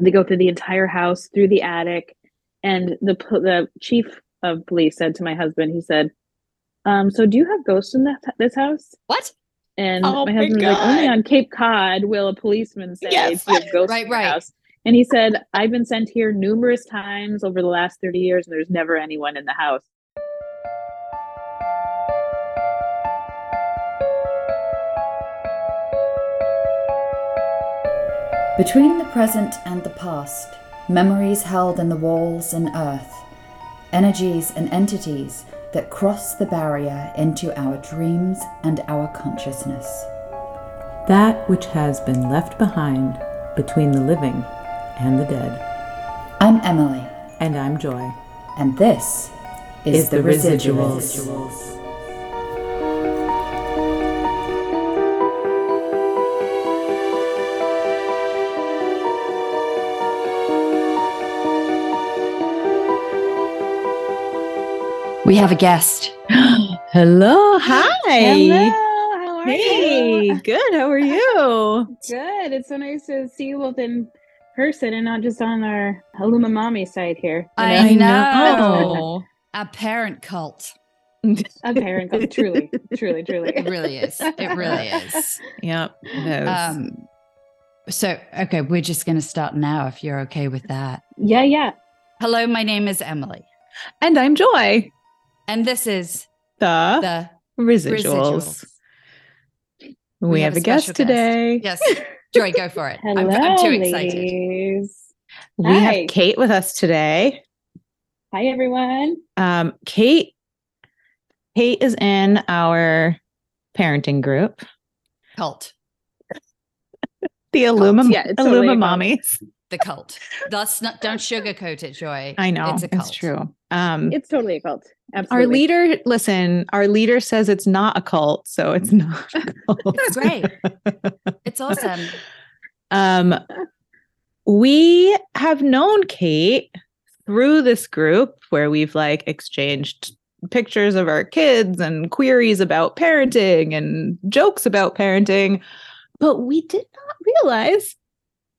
They go through the entire house, through the attic, and the the chief of police said to my husband, he said, um, "So do you have ghosts in that this house?" What? And Oh my my husband was like, "Only on Cape Cod will a policeman say Yes. you have ghosts Right, in right. house." And he said, "I've been sent here numerous times over the last thirty years, and there's never anyone in the house." Between the present and the past, memories held in the walls and earth, energies and entities that cross the barrier into our dreams and our consciousness. That which has been left behind between the living and the dead. I'm Emily, And I'm Joy. and this is, the, residuals. We have a guest. Hello, hi. Hello, how are Hey, you? good. How are you? Good. It's so nice to see you both in person and not just on our Haluma Mommy site here. I know? know. A parent cult. A parent, cult. truly, truly, truly. It really is. It really is. Yep. it is. Um, so, okay, we're just going to start now if you're okay with that. Yeah, yeah. Hello, my name is Emily, and I'm Joy. And this is The, the residuals. Residuals. We, have, a guest special today. Yes, Joy, go for it. Hello, I'm, I'm too excited. ladies. We Hi. have Kate with us today. Hi, everyone. Um, Kate. Kate is in our parenting group, Cult, the Illuma, Yeah, it's totally Illuma. Mommies. the cult. Thus, not. Don't sugarcoat it, Joy. I know it's a cult. true. Um, It's totally a cult. Absolutely. our leader, listen, our leader says it's not a cult, so it's not. A cult. It's great. It's awesome. Um, we have known Kate through this group where we've like exchanged pictures of our kids and queries about parenting and jokes about parenting, but we did not realize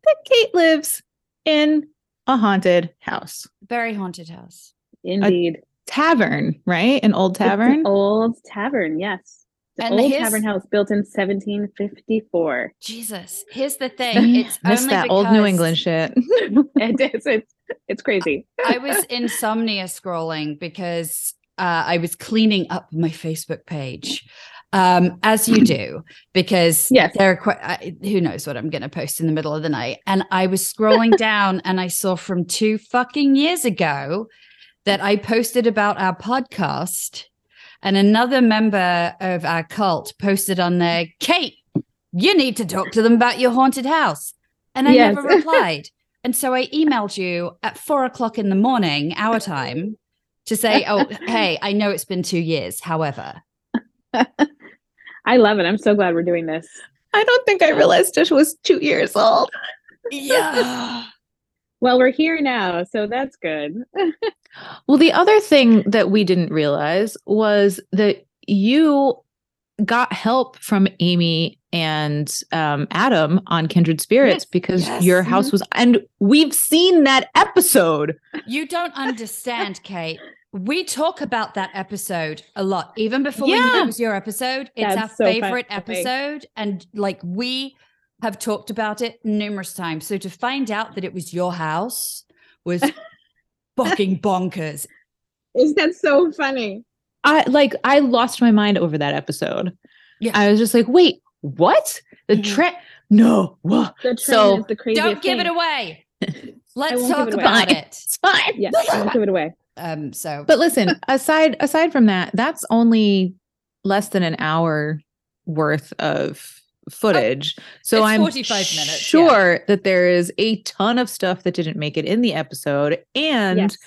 that Kate lives in a haunted house, Very haunted house. Indeed. Tavern, right? An old It's an tavern. old tavern, yes. The And old his- tavern house built in 1754. Jesus. Here's the thing. It's Miss only that old New England shit. it is. It's, it's crazy. I was insomnia scrolling because uh, I was cleaning up my Facebook page, um, as you do, because Yes. there are quite, I, who knows what I'm going to post in the middle of the night. And I was scrolling down and I saw from two fucking years ago that I posted about our podcast, and another member of our cult posted on there, Kate, you need to talk to them about your haunted house. And I Yes. never replied. And so I emailed you at four o'clock in the morning, our time, to say, oh, hey, I know it's been two years. However, I love it. I'm so glad we're doing this. I don't think I realized it was two years old. yeah. Well, we're here now, so that's good. Well, the other thing that we didn't realize was that you got help from Amy and um, Adam on Kindred Spirits Yes, because yes. your house was, and we've seen that episode. You don't understand, Kate. We talk about that episode a lot, even before we knew it was your episode. It's That's our so favorite episode. And like we have talked about it numerous times. So to find out that it was your house was fucking bonkers. Is that so funny? I like, I lost my mind over that episode. Yeah. I was just like, wait, what? The Mhm. trend? No, what? The trend So- is the craziest Don't give it away. Let's talk it away. about it. It's fine. Yeah, I won't give it away. Um, so But listen, aside aside from that, that's only less than an hour worth of footage. so It's I'm 45 minutes, yeah. sure that there is a ton of stuff that didn't make it in the episode and Yes.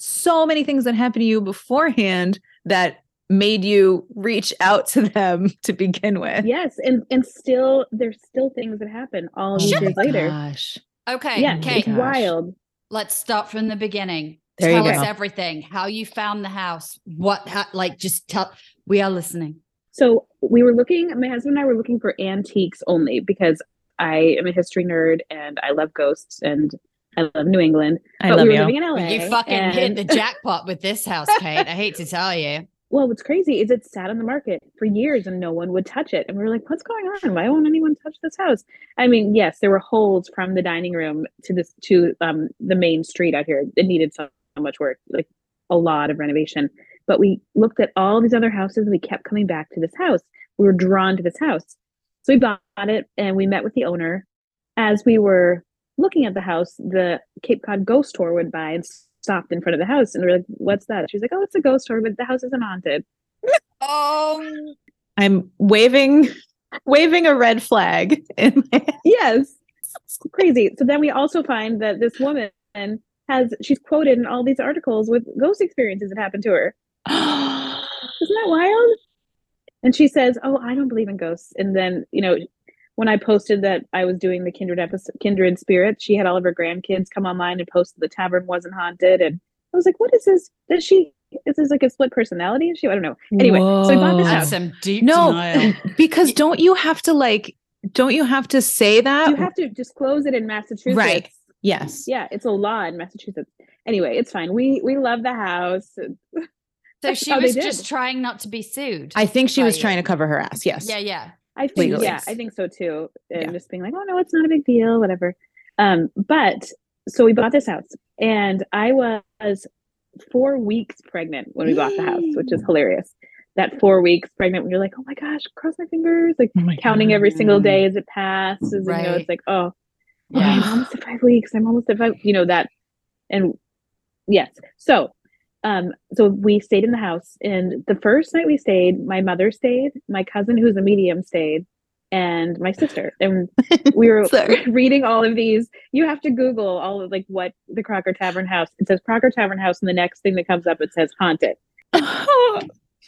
so many things that happened to you beforehand that made you reach out to them to begin with. Yes, and and still there's still things that happen all these Shut years later. Gosh. okay, Yeah, Kate, it's wild. let's start from the beginning. There you tell go. us everything. How you found the house. What ha- like just tell we are listening. So we were looking, my husband and I were looking for antiques only because I am a history nerd and I love ghosts and I love New England. I but love we were you. living in LA. you fucking hit the jackpot with this house, Kate. I hate to tell you. Well, what's crazy is it sat on the market for years and no one would touch it. And we were like, what's going on? Why won't anyone touch this house? I mean, yes, there were holes from the dining room to this to um the main street out here. It needed so much work, like a lot of renovation. But we looked at all these other houses and we kept coming back to this house. We were drawn to this house. So we bought it and we met with the owner. As we were looking at the house, the Cape Cod ghost tour went by and stopped in front of the house. And we are like, what's that? She's like, oh, it's a ghost tour, but the house isn't haunted. Oh, I'm waving waving a red flag in my Yes. Crazy. So then we also find that this woman has, she's quoted in all these articles with ghost experiences that happened to her. Isn't that wild? And she says, "Oh, I don't believe in ghosts." And then, you know, when I posted that I was doing the kindred episode, kindred spirits, she had all of her grandkids come online and posted the tavern wasn't haunted, and I was like, "What is this? Does she? Is this like a split personality? Is she? I don't know." Anyway, so we bought this that's house. some deep no, denial. because don't you have to like don't you have to say that? You have to disclose it in Massachusetts, Right. yes. Yeah, it's a law in Massachusetts. Anyway, it's fine. We we love the house. So she was just trying not to be sued. I think she was Right. trying to cover her ass. Yes. yeah, yeah. I think Legally. yeah, I think so too. And Yeah. just being like, oh no, it's not a big deal, whatever. Um, but so we bought this house, and I was four weeks pregnant when we bought the house, which is hilarious. That four weeks pregnant, when you're like, oh my gosh, cross my fingers, like Oh my counting God. every single day as it passes. And, you know, Right. it's like, oh, Yeah. I'm almost at five weeks. I'm almost at five. You know that, and yes. So, um, so we stayed in the house, and the first night we stayed, my mother stayed, my cousin who's a medium stayed, and my sister, and we were reading all of these. You have to Google all of like what the Crocker Tavern House. It says Crocker Tavern House, and the next thing that comes up it says haunted.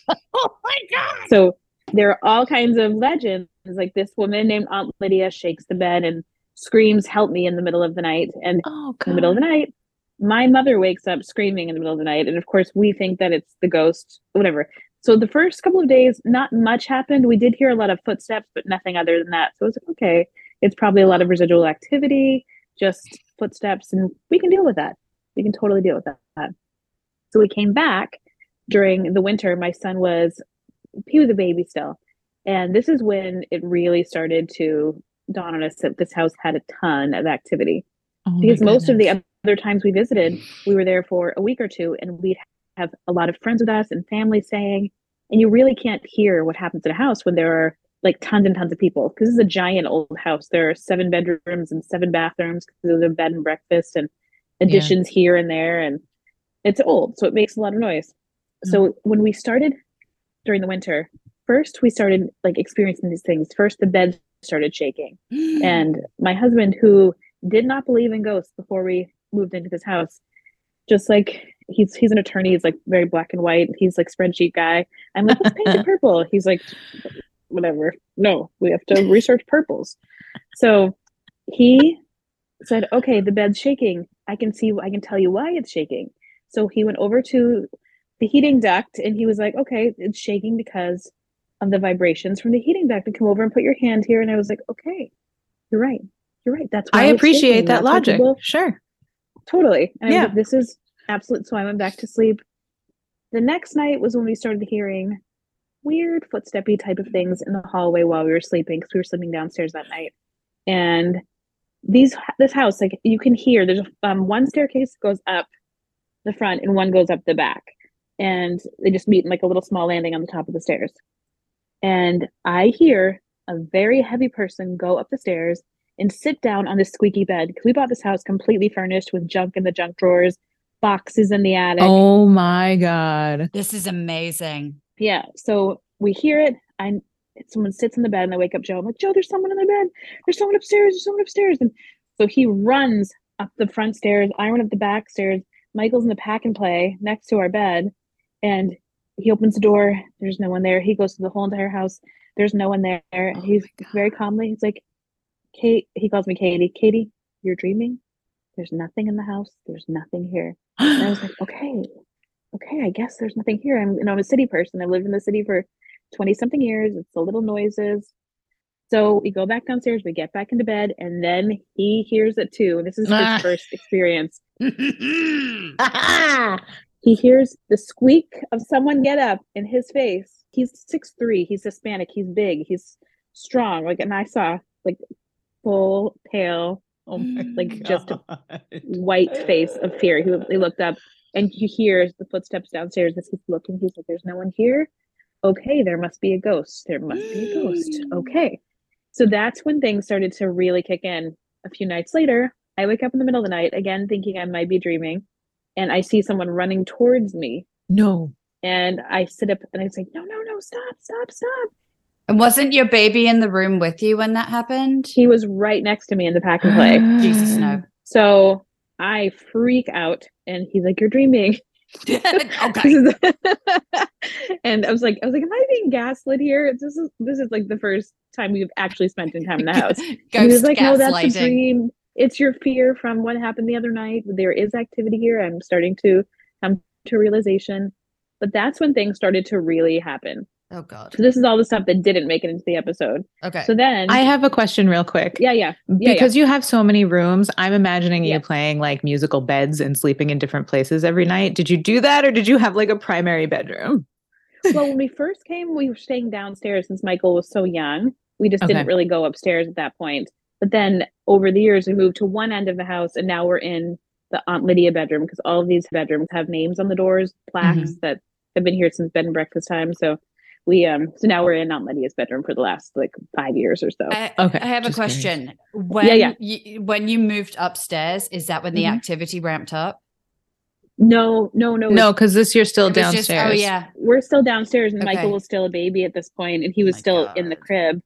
Oh my god. So there are all kinds of legends. Like this woman named Aunt Lydia shakes the bed and screams, "Help me!" in the middle of the night, and oh in the middle of the night, my mother wakes up screaming in the middle of the night, and of course we think that it's the ghost, whatever. So the first couple of days, not much happened. We did hear a lot of footsteps, but nothing other than that. So it was like, okay, it's probably a lot of residual activity, just footsteps, and we can deal with that. We can totally deal with that. So we came back during the winter. My son was he was a baby still, and this is when it really started to dawn on us that this house had a ton of activity Oh because most of the. Other times we visited, we were there for a week or two, and we'd have a lot of friends with us and family staying. And you really can't hear what happens in a house when there are like tons and tons of people. Because this is a giant old house. There are seven bedrooms and seven bathrooms. Because there's a bed and breakfast and additions here and there, and it's old, so it makes a lot of noise. Mm-hmm. So when we started during the winter, first we started like experiencing these things. First, the bed started shaking and my husband who did not believe in ghosts before we moved into this house. Just like he's he's an attorney he's like very black and white he's like spreadsheet guy. I'm like let's paint it purple. He's like whatever. No we have to research purples. So he said okay the bed's shaking. I can see i can tell you why it's shaking. So he went over to the heating duct and he was like okay it's shaking because of the vibrations from the heating duct. And come over and put your hand here. And i was like okay you're right. You're right. That's why I appreciate that That's logic. Sure. Totally. And I was Yeah. this is absolute so i went back to sleep. The next night was when we started hearing weird footsteppy type of things in the hallway while we were sleeping because we were sleeping downstairs that night. And these this house like you can hear there's um, one staircase goes up the front and one goes up the back. And they just meet in like a little small landing on the top of the stairs. And i hear a very heavy person go up the stairs and sit down on this squeaky bed because we bought this house completely furnished with junk in the junk drawers boxes in the attic Oh my god. This is amazing. yeah. So we hear it. I someone sits in the bed and I wake up Joe. I'm like, Joe, there's someone in the bed. There's someone upstairs. There's someone upstairs. And so he runs up the front stairs. I run up the back stairs. Michael's in the pack and play next to our bed. And he opens the door. There's no one there. He goes to the whole entire house. There's no one there. Oh he's very calmly, he's like, Kate, he calls me Katie. Katie, you're dreaming. There's nothing in the house. There's nothing here. And I was like, okay, okay, I guess there's nothing here. I'm, you know, I'm a city person. I've lived in the city for 20 something years. It's the little noises. So we go back downstairs, we get back into bed, and then he hears it too. This is his Ah. first experience. He hears the squeak of someone get up in his face. He's six three. He's Hispanic. He's big. He's strong. Like, and I saw like full pale, oh like mm. just a white face of fear. He, he looked up and he hears the footsteps downstairs. As he's looking, he's like, "There's no one here. Okay, there must be a ghost. There must be a ghost. Mm. Okay." So that's when things started to really kick in. A few nights later, I wake up in the middle of the night again, thinking I might be dreaming, and I see someone running towards me. no. And I sit up and I say, "No, no, no! Stop! Stop! Stop!" And wasn't your baby in the room with you when that happened? He was right next to me in the pack and play. Jesus, no. So I freak out, and he's like, "You're dreaming." okay. and I was like, I was like, am I being gaslit here? This is this is like the first time we've actually spent any time in the house. He was like, no, that's a dream. It's your fear from what happened the other night. There is activity here. I'm starting to come to realization. But that's when things started to really happen. Oh God. So this is all the stuff that didn't make it into the episode. Okay. So then I have a question real quick. yeah, yeah. Yeah, because you have so many rooms, I'm imagining Yeah. you playing like musical beds and sleeping in different places every night. Did you do that or did you have like a primary bedroom? well, when we first came, we were staying downstairs since Michael was so young. We just didn't really go upstairs at that point. But then over the years, we moved to one end of the house, and now we're in the Aunt Lydia bedroom because all of these bedrooms have names on the doors, plaques Mm-hmm. that have been here since bed and breakfast time. So we um so now we're in Aunt Lydia's bedroom for the last like five years or so. I, Okay, I have a just curious. question. When yeah. You, when you moved upstairs, is that when the Mhm. activity ramped up? no, no, no, No, because this you're still downstairs. just- oh yeah. we're still downstairs and Okay. Michael was still a baby at this point and he was my still in the crib.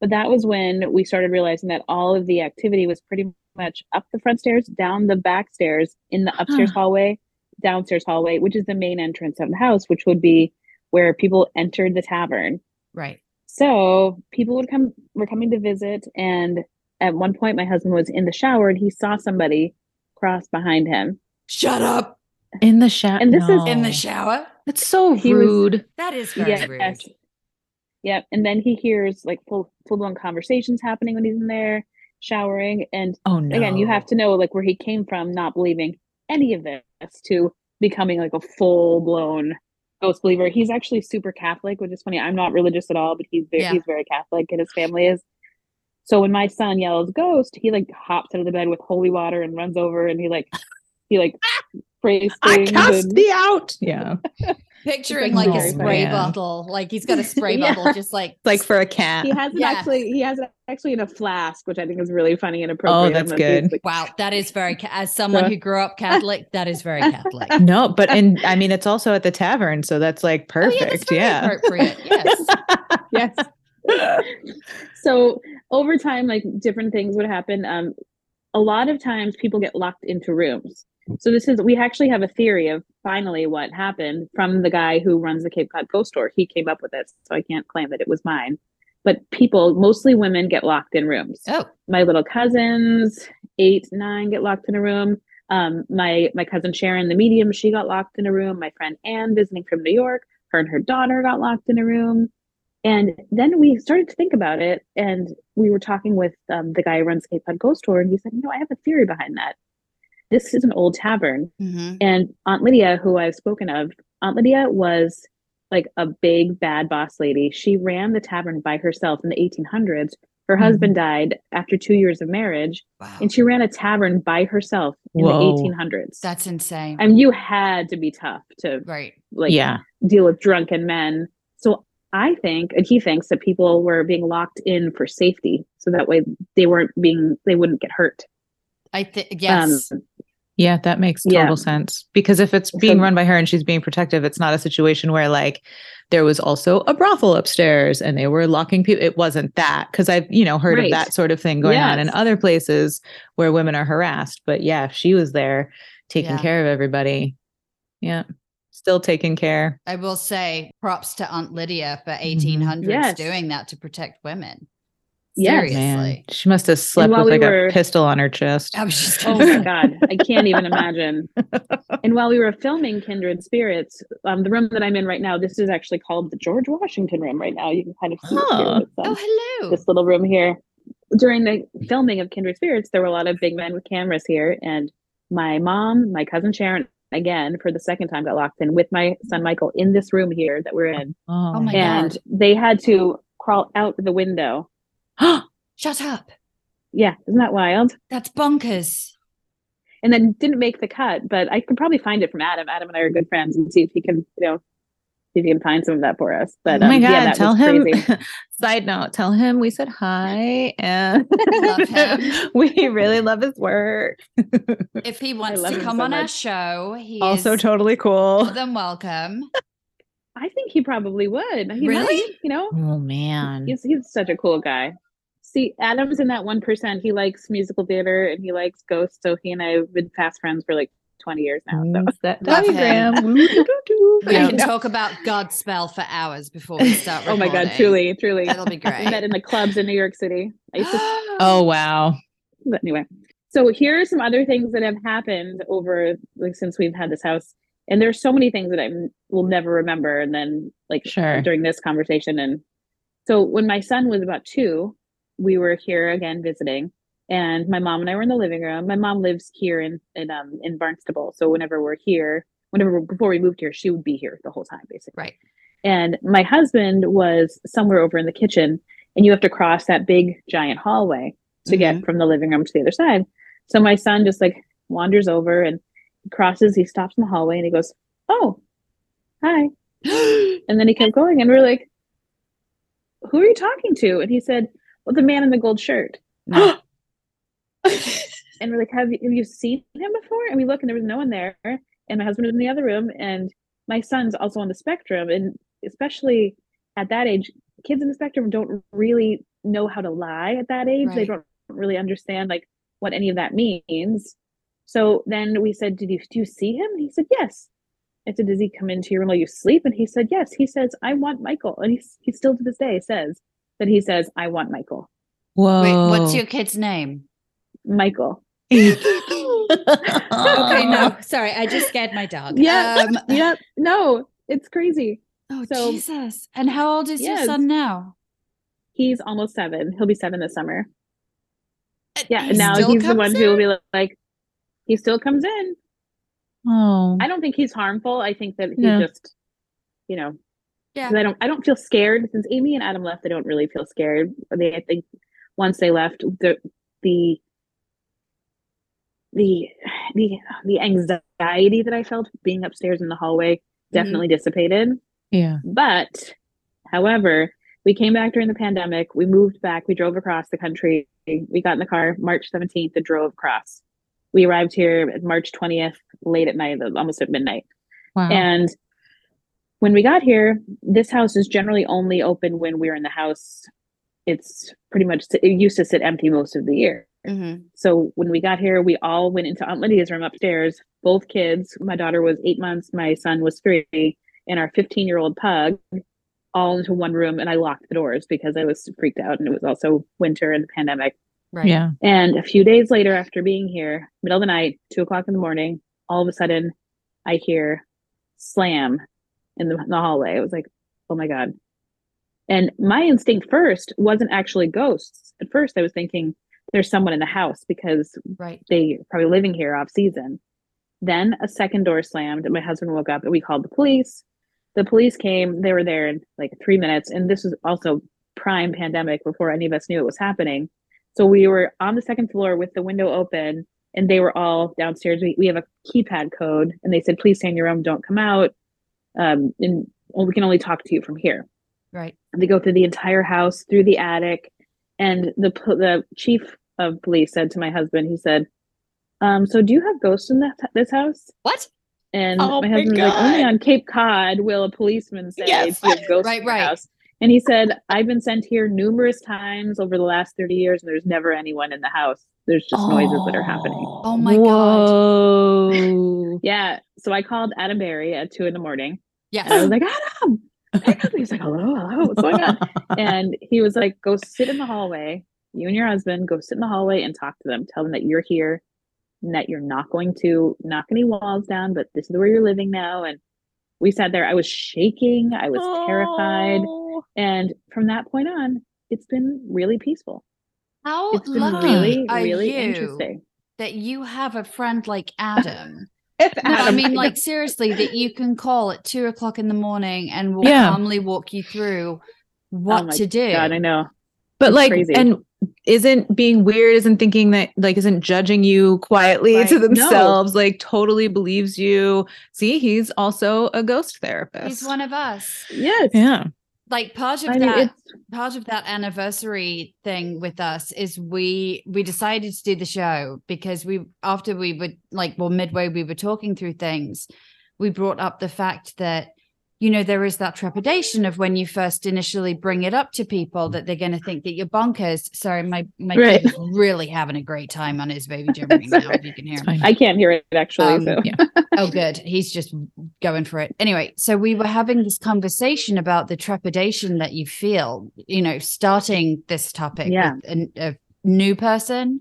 But that was when we started realizing that all of the activity was pretty much up the front stairs, down the back stairs, in the upstairs Huh. hallway, downstairs hallway, which is the main entrance of the house, which would be where people entered the tavern. Right. So people would come were coming to visit and at one point my husband was in the shower and he saw somebody cross behind him. Shut up. In the shower. And this is- In the shower. That's so He was- rude. That is very rude. Yes. Yep. And then he hears like full full blown conversations happening when he's in there showering. And oh no. again, you have to know like where he came from, not believing any of this to becoming like a full blown ghost believer. He's actually super Catholic, which is funny. I'm not religious at all, but he's very Yeah. he's very Catholic and his family is. So when my son yells ghost, he like hops out of the bed with holy water and runs over and he like he like prays I cast and- thee out. Yeah. Picturing like like a spray funny. bottle. Like he's got a spray Yeah. bottle, just like Like for a cat. he has it Yeah. actually he has it actually in a flask which i think is really funny and appropriate Oh, that's good. like- wow, that is very ca- as someone who grew up Catholic, that is very Catholic. No, but and I mean it's also at the tavern, so that's like Oh, yeah, that's perfect. yeah. appropriate. Yes. yes so over time like different things would happen um a lot of times people get locked into rooms so this is we actually have a theory of finally what happened from the guy who runs the cape cod ghost tour he came up with it so i can't claim that it was mine but people mostly women get locked in rooms Oh, my little cousins, eight, nine, get locked in a room. Um, my my cousin Sharon, the medium, she got locked in a room. My friend Anne, visiting from New York, her and her daughter got locked in a room. And then we started to think about it, and we were talking with um, the guy who runs Cape Cod Ghost Tour, and he said, "You know, I have a theory behind that. This is an old tavern, mhm. and Aunt Lydia, who I've spoken of, Aunt Lydia was like a big bad boss lady. She ran the tavern by herself in the 1800s. Her husband died after two years of marriage, wow, and she ran a tavern by herself in Whoa. the 1800s. that's insane. I mean, you had to be tough to right. like yeah. deal with drunken men. So I think, and he thinks that people were being locked in for safety, so that way they weren't being, they wouldn't get hurt. I think yes. Um, Yeah, that makes total Yeah. sense. Because if it's being So- run by her and she's being protective, it's not a situation where like there was also a brothel upstairs and they were locking people. It wasn't that because I've, you know, heard Right. of that sort of thing going on in other places where women are harassed. But yeah, if she was there taking Yeah. care of everybody. Yeah. Still taking care. I will say props to Aunt Lydia for mm-hmm. 1800s Yes. doing that to protect women. Yes. Seriously. Man, she must have slept with we like were- a pistol on her chest. I was just Oh my god, I can't even imagine. And while we were filming Kindred Spirits, um, the room that I'm in right now, this is actually called the George Washington room. Right now, you can kind of see it Huh. here with, um, Oh, hello. this little room here. During the filming of Kindred Spirits, there were a lot of big men with cameras here, and my mom, my cousin Sharon, again for the second time, got locked in with my son Michael in this room here that we're in, Oh, my and God. they had to crawl out the window. Oh, shut up. Yeah, isn't that wild? That's bonkers. and then didn't make the cut, but I can probably find it from Adam. Adam and I are good friends and see if he can, you know, see if he can find some of that for us. But oh my um, god! yeah, that tell him. Side note: Tell him we said hi, and Love him. we really love his work. If he wants to come so on our show, he also, is totally cool. more than welcome. I think he probably would. He Really? might, you know, Oh man! he's he's such a cool guy. See, Adam's in that one percent. He likes musical theater and he likes ghosts. So he and I have been fast friends for like twenty years now. So Use that Love him. diagram. We Yeah. can talk about Godspell for hours before we start oh my god, truly, truly. That'll be We great. met in the clubs in New York City. I used to Oh wow! but anyway so here are some other things that have happened over like since we've had this house and there's so many things that i will never remember and then like Sure. during this conversation and so when my son was about two we were here again visiting and my mom and i were in the living room. My mom lives here in in um in barnstable so whenever we're here whenever before we moved here she would be here the whole time basically. Right. and my husband was somewhere over in the kitchen and you have to cross that big giant hallway to get from the living room to the other side. So my son just like wanders over and crosses he stops in the hallway and he goes oh hi. And then he kept going and we're like who are you talking to? And he said well the man in the gold shirt No. and we're like, have you, have you seen him before? And we look and there was no one there. And my husband was in the other room. And my son's also on the spectrum. And especially at that age, kids in the spectrum don't really know how to lie at that age. They don't really understand like what any of that means. So then we said, Did you do you see him? And he said, Yes. I said, Does he come into your room while you sleep? And he said, Yes. He says, I want Michael. And he's he still to this day says that he says, I want Michael. Whoa! Wait, what's your kid's name? Michael. Okay, no, sorry, I just scared my dog. Yeah. Um, yep. No, it's crazy. oh, So- Jesus. And how old is your son now? He's almost seven. He'll be seven this summer. Yeah. He and now he's the comes one who will be like, he still comes in. Oh, I don't think he's harmful. I think that he No. just, you know, Yeah. I don't, I don't feel scared since Amy and Adam left. I don't really feel scared. They, I think once they left, the, the, the, the, the anxiety that I felt being upstairs in the hallway mm-hmm. definitely dissipated. yeah. But, however, we came back during the pandemic. We moved back. We drove across the country. We got in the car March 17th and drove across. We arrived here March 20th, late at night, almost at midnight. Wow. And when we got here, this house is generally only open when we're in the house. It's pretty much, it used to sit empty most of the year. Mhm. So when we got here, we all went into Aunt Lydia's room upstairs. Both kids, my daughter was eight months, my son was three, and our 15 year old pug, all into one room. And I locked the doors because I was freaked out. And it was also winter and the pandemic. Right. yeah. And a few days later, after being here, middle of the night, two o'clock in the morning, all of a sudden, I hear slam in the, in the hallway. I was like, oh my God. And my instinct first wasn't actually ghosts. At first, I was thinking there's someone in the house because Right. they probably living here off season. Then a second door slammed, and my husband woke up, and we called the police. The police came. They were there in like three minutes, and this was also prime pandemic before any of us knew it was happening. So we were on the second floor with the window open, and they were all downstairs. We, we have a keypad code, and they said, "Please stay in your room. Don't come out. Um, and well, we can only talk to you from here." Right. They go through the entire house, through the attic, and the the chief of police said to my husband, he said, um, "So do you have ghosts in that, this house?" What? And Oh my my husband was like, "Only on Cape Cod will a policeman say Yes. do you have ghosts Right, in your right. house." And he said, "I've been sent here numerous times over the last thirty years, and there's never anyone in the house. There's just noises that are happening." Oh my God. Whoa. Yeah. So I called Adam Berry at two in the morning, Yes. and I was like, "Adam, He's like, hello, hello, what's going on? And he was like, go sit in the hallway. You and your husband go sit in the hallway and talk to them. Tell them that you're here and that you're not going to knock any walls down, but this is where you're living now. And we sat there. I was shaking. I was terrified. And from that point on, it's been really peaceful. How It's lucky really, are really you interesting. that you have a friend like Adam. If No, I mean, like seriously, that you can call at two o'clock in the morning and will Yeah. calmly walk you through what oh my to do. God, I know. but it's like crazy. and isn't being weird isn't thinking that like isn't judging you quietly to Right. No. themselves like totally believes you see he's also a ghost therapist He's one of us. Yes. yeah Like part of I mean, that it's part of that anniversary thing with us is we we decided to do the show because we after we were like well midway we were talking through things we brought up the fact that you know there is that trepidation of when you first initially bring it up to people that they're going to think that you're bonkers sorry my my Right. kid really having a great time on his baby gym right now if you can hear him I can't hear it actually. Um, so yeah. oh good he's just going for it anyway so we were having this conversation about the trepidation that you feel you know starting this topic Yeah. with a, a new person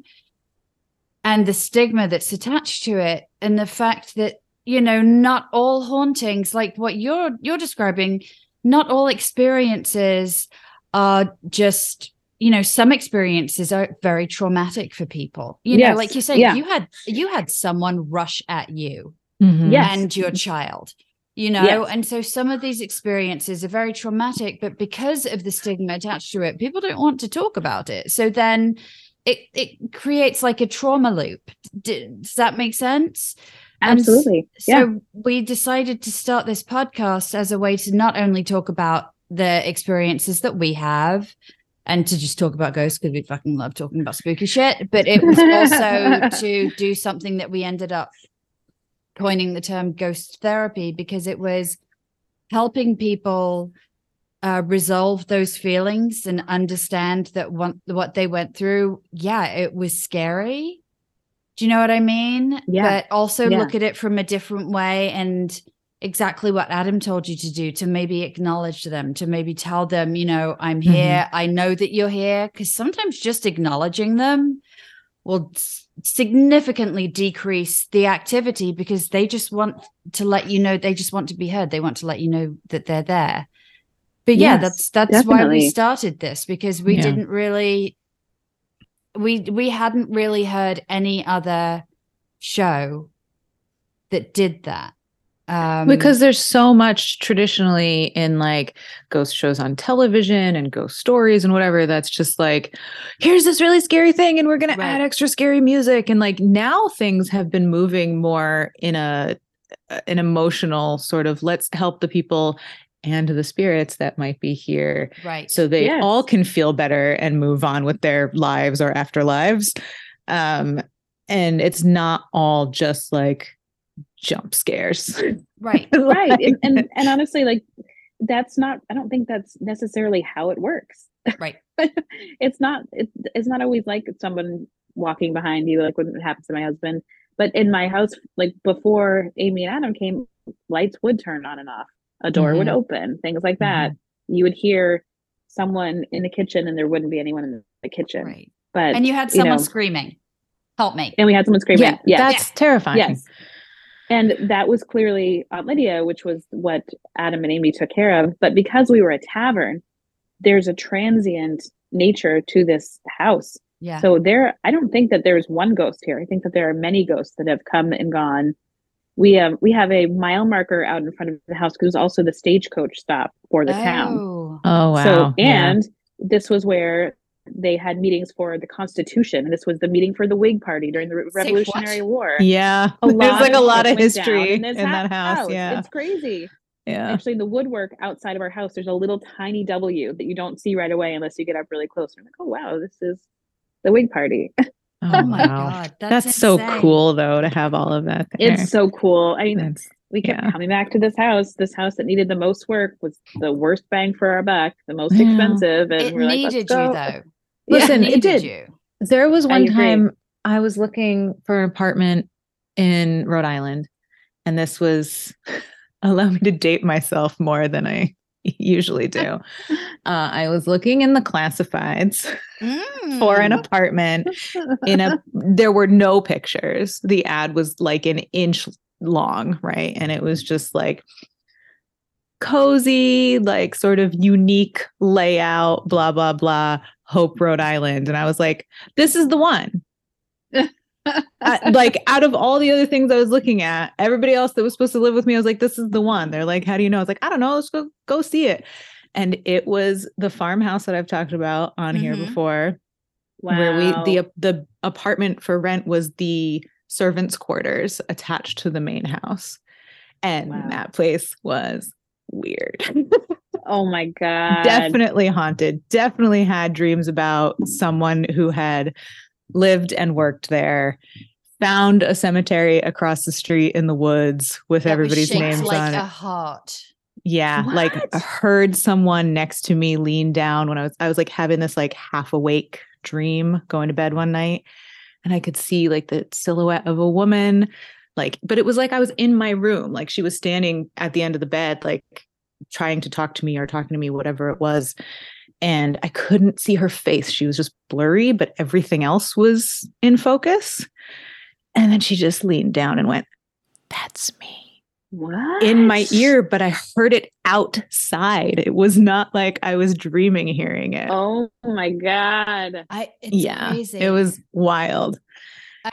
and the stigma that's attached to it and the fact that you know not all hauntings like what you're you're describing not all experiences are just you know some experiences are very traumatic for people you know like you said yeah. you had you had someone rush at you Mhm. Yes. and your child you know Yes. and so some of these experiences are very traumatic but because of the stigma attached to it people don't want to talk about it so then it it creates like a trauma loop D- does that make sense And absolutely. so yeah. we decided to start this podcast as a way to not only talk about the experiences that we have and to just talk about ghosts because we fucking love talking about spooky shit, but it was also to do something that we ended up coining the term ghost therapy because it was helping people uh, resolve those feelings and understand that one, what they went through. Yeah, it was scary. Do you know what I mean? Yeah. But also Yeah. look at it from a different way and exactly what Adam told you to do to maybe acknowledge them, to maybe tell them, you know, I'm Mhm. here. I know that you're here. Because sometimes just acknowledging them will significantly decrease the activity because they just want to let you know they just want to be heard they want to let you know that they're there but yeah Yes, that's that's why we started this because we Yeah. didn't really we we hadn't really heard any other show that did that um because there's so much traditionally in like ghost shows on television and ghost stories and whatever that's just like here's this really scary thing and we're going to Right. add extra scary music and like now things have been moving more in a an emotional sort of let's help the people and the spirits that might be here. Right. So they Yes. all can feel better and move on with their lives or afterlives. Um and it's not all just like jump scares. Right. Right. And, and and honestly, like that's not I don't think that's necessarily how it works. right. It's not it, it's not always like someone walking behind you like when it happens to my husband. But in my house like before amy and adam came lights would turn on and off a door would Mhm. open things like that. You would hear someone in the kitchen and there wouldn't be anyone in the kitchen. Right. But and you had you someone know, screaming help me. And we had someone screaming. Yeah, yes. that's terrifying. Yes. And that was clearly aunt lydia which was what adam and amy took care of. But because we were a tavern there's a transient nature to this house. Yeah. So there, I don't think that there's one ghost here. I think that there are many ghosts that have come and gone. We have we have a mile marker out in front of the house because it was also the stagecoach stop for the town. Oh, oh wow So Yeah. and this was where they had meetings for the Constitution. And this was the meeting for the Whig Party during the Re- what? Revolutionary War. yeah A there's like a lot of history in, this that house oh, yeah It's crazy. yeah Actually, in the woodwork outside of our house, there's a little tiny W that you don't see right away unless you get up really close. And I'm like, oh wow, this is the Whig Party. oh my god that's, that's, so cool though to have all of that there. It's so cool. I mean, That's- we kept yeah. coming back to this house. This house that needed the most work was the worst bang for our buck, the most Yeah. expensive, and it we're like, needed Let's you go. though Listen, it it did. you There was one agree. time I was looking for an apartment in Rhode Island, and this was allow me to date myself more than I usually do. Uh, I was looking in the classifieds for an Mm. apartment in a there were no pictures. The ad was like an inch long, right? And it was just like cozy, like sort of unique layout, blah blah blah, Hope Rhode Island. And I was like, this is the one. I- like out of all the other things I was looking at, everybody else that was supposed to live with me, I was like, this is the one. They're like, how do you know? I was like, I don't know. Let's go go see it. And it was the farmhouse that I've talked about on here Mhm. before, Wow. where we the the apartment for rent was the servants' quarters attached to the main house. And Wow. that place was weird. oh my god. definitely haunted. Definitely had dreams about someone who had lived and worked there. Found a cemetery across the street in the woods with That everybody's names like on a heart. Yeah, like What? heard someone next to me lean down when I was I was like having this like half awake dream going to bed one night and I could see like the silhouette of a woman like but it was like I was in my room like she was standing at the end of the bed like trying to talk to me or talking to me whatever it was and I couldn't see her face she was just blurry but everything else was in focus and then she just leaned down and went that's me what? in my ear, but I heard it outside. It was not like I was dreaming hearing it. Oh my god. I it's yeah, crazy. it was wild.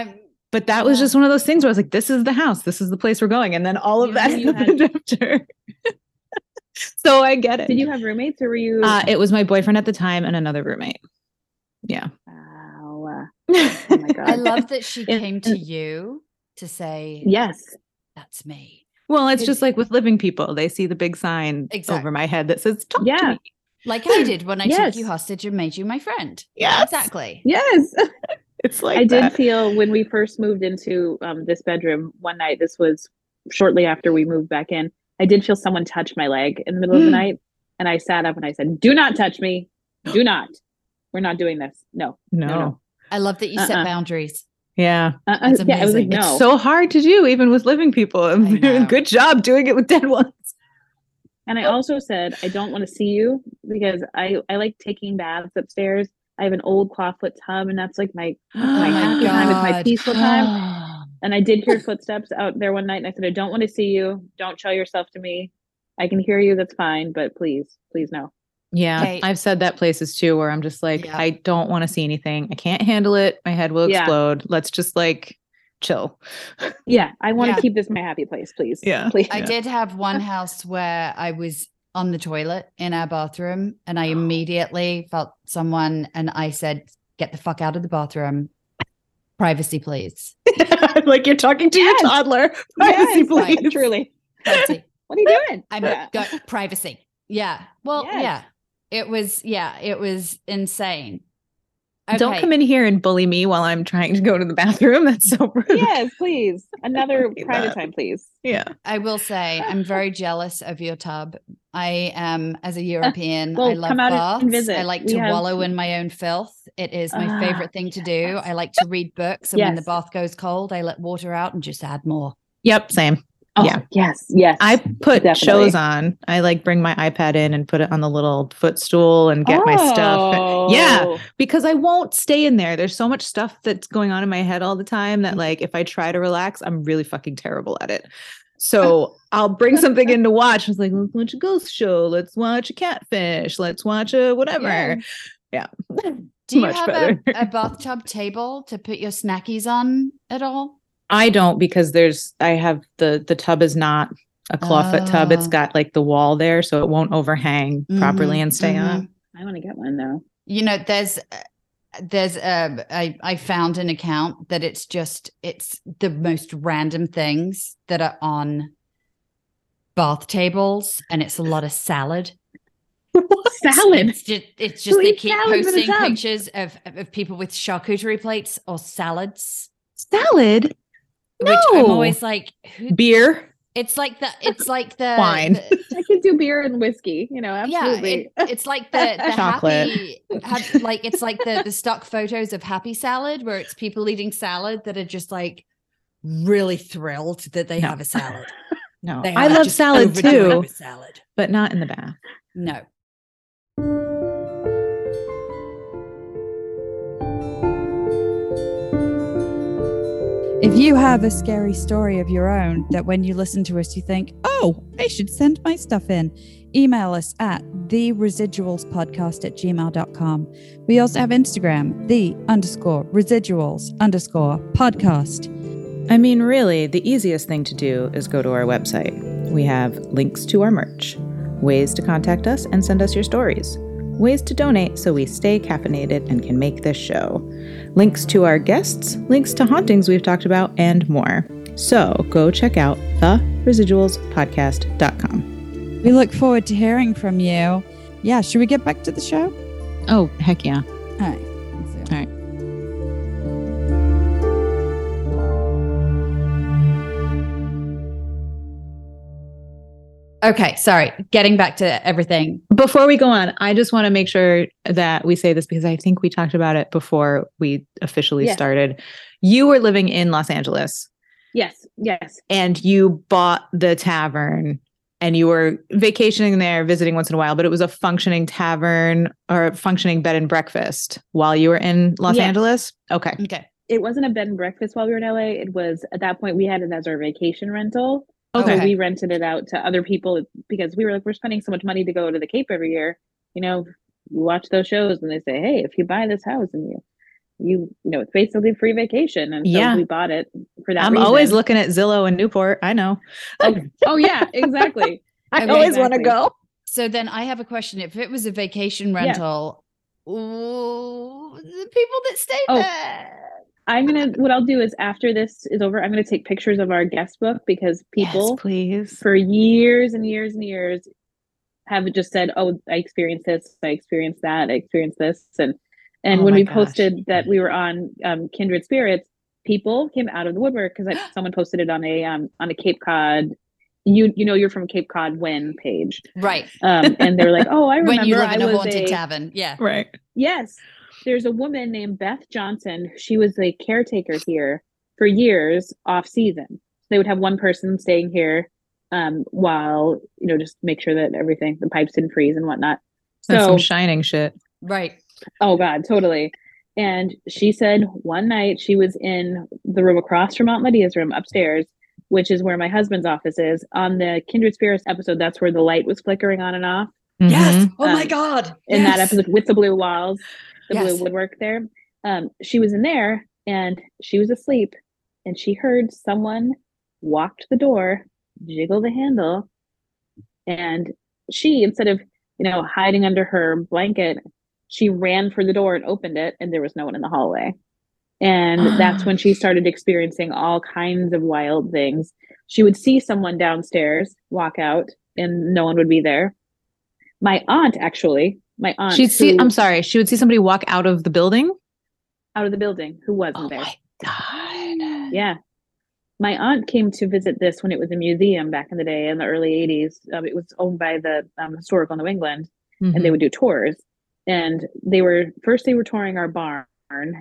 I'm, But that was just one of those things where I was like, this is the house, this is the place we're going. And then all of You that knew you had- after. So I get it. Did you have roommates or were you uh, it was my boyfriend at the time and another roommate. Yeah. Wow. Oh my god. I love that she And- came to you to say, Yes. "That's me." well, it's Did- just like with living people, they see the big sign Exactly. over my head that says, talk to Yeah. me. Like I did when I took you hostage and made you my friend. Yeah. exactly. Yes. It's like I did feel when we first moved into um, this bedroom one night, this was shortly after we moved back in, I did feel someone touch my leg in the middle of the Mm. night. And I sat up and I said, Do not touch me. Do not. We're not doing this. No. no. no, no. I love that you set Uh-uh. boundaries. Yeah. Uh-uh. That's Yeah, I was like, amazing. no. It's so hard to do, even with living people. Good job doing it with dead ones. and I also said, I don't want to see you because I, I like taking baths upstairs. I have an old clawfoot tub, and that's like my my Oh my happy time. It's my peaceful time. And I did hear footsteps out there one night, and I said, I don't want to see you. Don't show yourself to me. I can hear you. That's fine, but please, please no. Yeah, Okay. I've said that places too, where I'm just like, Yeah. I don't want to see anything. I can't handle it. My head will Yeah. explode. Let's just like chill. Yeah, I want to Yeah. keep this my happy place, please. Yeah. please. I did have one house where I was on the toilet in our bathroom and I immediately felt someone and I said, Get the fuck out of the bathroom. Privacy, please. like you're talking to Yes. your toddler. Privacy, Yes, please. right, truly. Privacy. What are you doing? I'm Yeah. go privacy. Yeah. Well, Yes. yeah. It was, yeah, it was insane. Don't come in here and bully me while I'm trying to go to the bathroom. That's so rude. yes, please. Another private that. time, please. Yeah. I will say I'm very jealous of your tub. I am as a European, well, I love come out and baths. visit. I like to have- wallow in my own filth. It is my Ah, favorite thing to do. yes. I like to read books and when the bath goes cold, I let water out and just add more. Yep. Same. Oh, Yeah. Yes. Yes. I put Definitely. shows on. I like bring my iPad in and put it on the little footstool and get my stuff. Yeah. Oh. because I won't stay in there. There's so much stuff that's going on in my head all the time that like if I try to relax, I'm really fucking terrible at it. So I'll bring something in to watch. I was like, let's watch a ghost show. Let's watch a catfish. Let's watch a whatever. Yeah. Do you Much have a, a bathtub table to put your snackies on at all? I don't because there's I have the the tub is not a clawfoot tub. It's got like the wall there, so it won't overhang properly Mhm, and stay mhm. up. I want to get one though. You know, there's uh, there's uh, I I found an account that it's just it's the most random things that are on bath tables and it's a lot of salad. What? Salad. It's just it's just Who they keep salad in a posting pictures of of people with charcuterie plates or salads. Salad, Which I'm always like, who beer, it's like the it's like the Wine. the- I could do beer and whiskey. You know, yeah, absolutely. it, it's like the, the Chocolate. happy, hap- like it's like the the stock photos of happy salad where it's people eating salad that are just like really thrilled that they No. have a salad. no, They I love salad overjoyed too, with Salad. but not in the bath. No. If you have a scary story of your own that when you listen to us, you think, oh, I should send my stuff in, email us at the residuals podcast at gmail.com. We also have Instagram, the underscore residuals underscore podcast. I mean, really, the easiest thing to do is go to our website. We have links to our merch, ways to contact us and send us your stories, ways to donate so we stay caffeinated and can make this show, links to our guests, links to hauntings we've talked about, and more. So go check out theresidualspodcast.com. We look forward to hearing from you. Yeah, should we get back to the show? Oh, heck yeah. All right. Okay, sorry. Getting back to everything. Before we go on, I just want to make sure that we say this because I think we talked about it before we officially Yeah. started. You were living in Los Angeles Yes, yes. and you bought the tavern and you were vacationing there, visiting once in a while, but it was a functioning tavern or a functioning bed and breakfast while you were in Los Yes. Angeles. Okay. Okay. It wasn't a bed and breakfast while we were in LA. It was at that point we had it as our vacation rental. So Okay. we rented it out to other people because we were like, we're spending so much money to go to the Cape every year. You know, you watch those shows and they say, hey, if you buy this house and you, you, you know, it's basically free vacation. And so Yeah. we bought it for that. I'm always looking at Zillow and Newport. I know. Oh, oh yeah, exactly. I Okay, always want to go. So then I have a question. If it was a vacation Yeah. rental, ooh, the people that stay Oh. there. I'm gonna. What I'll do is after this is over, I'm gonna take pictures of our guest book because people yes, please. for years and years and years have just said, "Oh, I experienced this. I experienced that. I experienced this." And and Oh when we gosh. posted that we were on um, Kindred Spirits, people came out of the woodwork because someone posted it on a um, on a Cape Cod. You you know you're from Cape Cod when page, Right. um, and they were like, "Oh, I remember When you live in I a was haunted a tavern. Yeah. Right. Yes. There's a woman named Beth Johnson. She was a caretaker here for years off season. They would have one person staying here um, while, you know, just make sure that everything, the pipes didn't freeze and whatnot. That's So, some shining shit. Right. oh God, totally. And she said one night she was in the room across from Aunt Lydia's room upstairs, which is where my husband's office is. On the Kindred Spirits episode, that's where the light was flickering on and off Yes. Mhm. Oh my Um, God. in that episode with the blue walls, the Yes. blue woodwork there. Um, she was in there and she was asleep and she heard someone walk to the door, jiggle the handle, and she, instead of, you know, hiding under her blanket, she ran for the door and opened it, and there was no one in the hallway. And that's when she started experiencing all kinds of wild things. She would see someone downstairs walk out, and no one would be there. My aunt, actually, my aunt, She'd see. who- I'm sorry. She would see somebody walk out of the building. out of the building who wasn't Oh there. my god. Yeah. My aunt came to visit this when it was a museum back in the day in the early 80s. Um, it was owned by the um, Historical New England Mm-hmm. and they would do tours. And they were first they were touring our barn,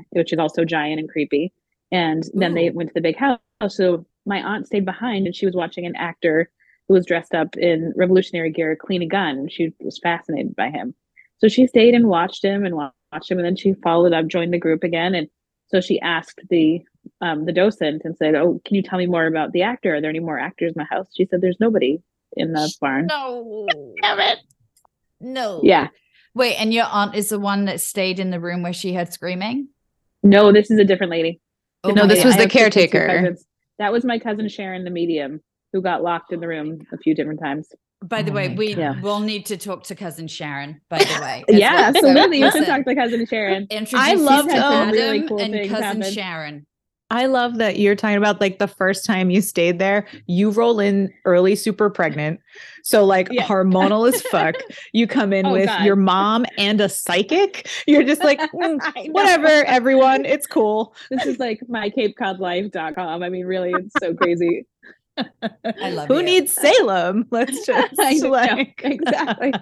which is also giant and creepy. And then they went to the big house. So my aunt stayed behind and she was watching an actor who was dressed up in revolutionary gear clean a gun and she was fascinated by him. So she stayed and watched him and watched him and then she followed up, joined the group again. And so she asked the um, the docent and said, Oh, can you tell me more about the actor? Are there any more actors in the house? She said, There's nobody in the barn. No. No. Yeah. Wait, and your aunt is the one that stayed in the room where she heard screaming? No, this is a different lady. Oh No, this God. was I the caretaker. That was my cousin Sharon, the medium, who got locked in the room a few different times. By the Oh way, we gosh. will need to talk to cousin Sharon, by the way. Yeah, well. So absolutely. You should listen, talk to cousin Sharon. Introduce love you really Adam cool and cousin happen. Sharon. I love that you're talking about like the first time you stayed there. You roll in early, super pregnant, so like Yeah. hormonal as fuck. You come in Oh, with God. your mom and a psychic. You're just like, "Mm, whatever, everyone, it's cool. This is like my CapeCodLife.com. I mean, really, it's so crazy. I love Who you. needs Salem? Let's just like exactly.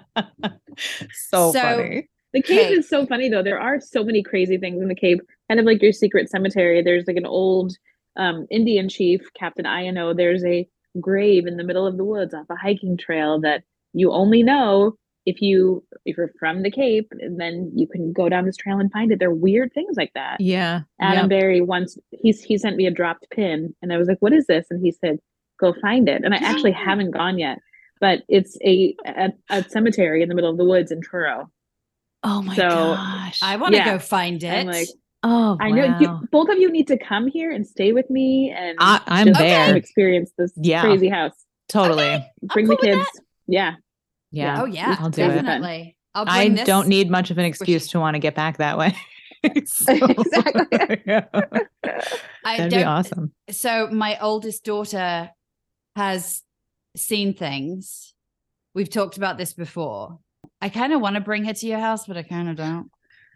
so, So- funny. The cave Okay. is so funny though. There are so many crazy things in the cave. Kind of like your secret cemetery. There's like an old um, Indian chief, Captain Iyannough. There's a grave in the middle of the woods off a hiking trail that you only know if you if you're from the Cape, and then you can go down this trail and find it. They're weird things like that. Yeah. Adam Yep. Berry once he's he sent me a dropped pin, and I was like, "What is this?" And he said, "Go find it." And I actually haven't gone yet, but it's a a, a cemetery in the middle of the woods in Truro. Oh my So, gosh. I want to Yeah. go find it. I'm like, oh, I know you, both of you need to come here and stay with me and I, I'm just there. experience this Yeah. crazy house. Totally. Bring cool the kids. Yeah. Yeah. oh yeah, I'll do it. definitely. I'll I bring this- don't need much of an excuse squishy- to want to get back that way. So, Exactly. yeah. That'd be don't- awesome. So my oldest daughter has seen things. We've talked about this before. I kind of want to bring her to your house, but I kind of don't.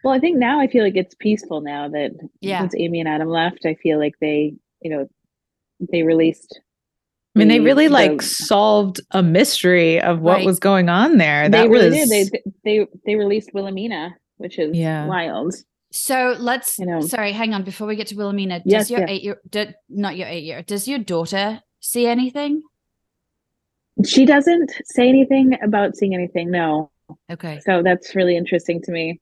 Well, I think now I feel like it's peaceful now that Yeah. since Amy and Adam left, I feel like they, you know, they released. I mean, they the- really the- like solved a mystery of what Right. was going on there. they really was did. They they they released Wilhelmina, which is Yeah. wild. So let's. You know. Sorry, hang on. Before we get to Wilhelmina, does Yes, your yeah. eight year, do, not your eight year, does your daughter see anything? She doesn't say anything about seeing anything. No, Okay, so that's really interesting to me.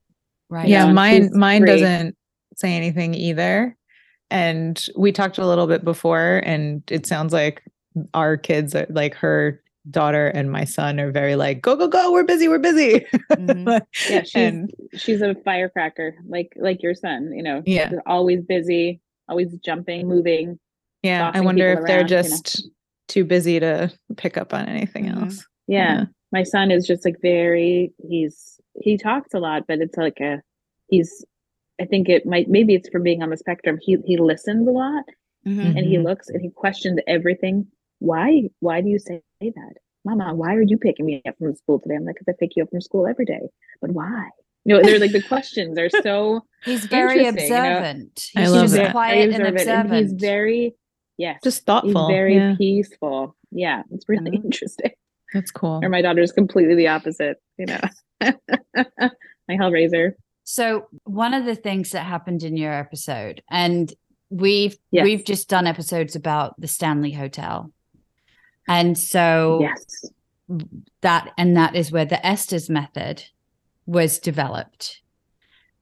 right. yeah, and mine mine three. doesn't say anything either. And we talked a little bit before, and it sounds like our kids are like her daughter and my son are very like, go, go, go, we're busy, we're busy. Mhm. Yeah, she's and she's a firecracker, like like your son. You know, Yeah. Always busy, always jumping, moving. Yeah, I wonder people if they're around, you know. just too busy to pick up on anything Mhm. else. Yeah. Yeah. my son is just like very. He's he talks a lot, but it's like a he's. I think it might maybe it's from being on the spectrum. He he listens a lot Mhm. and he Mhm. looks and he questions everything. Why why do you say that, Mama? Why are you picking me up from school today? I'm like, because I pick you up from school every day. But why? You know, they're like the questions are so He's very Interesting, you know. observant. I He's love just that. quiet and observant, observant. he's very yes, Just he's thoughtful. very yeah, peaceful. Yeah, it's really Mhm. interesting. that's cool. Or my daughter's completely the opposite. You know, my Hellraiser. So one of the things that happened in your episode, and we've Yes. we've just done episodes about the Stanley Hotel, and so Yes, that and that is where the Estes method was developed.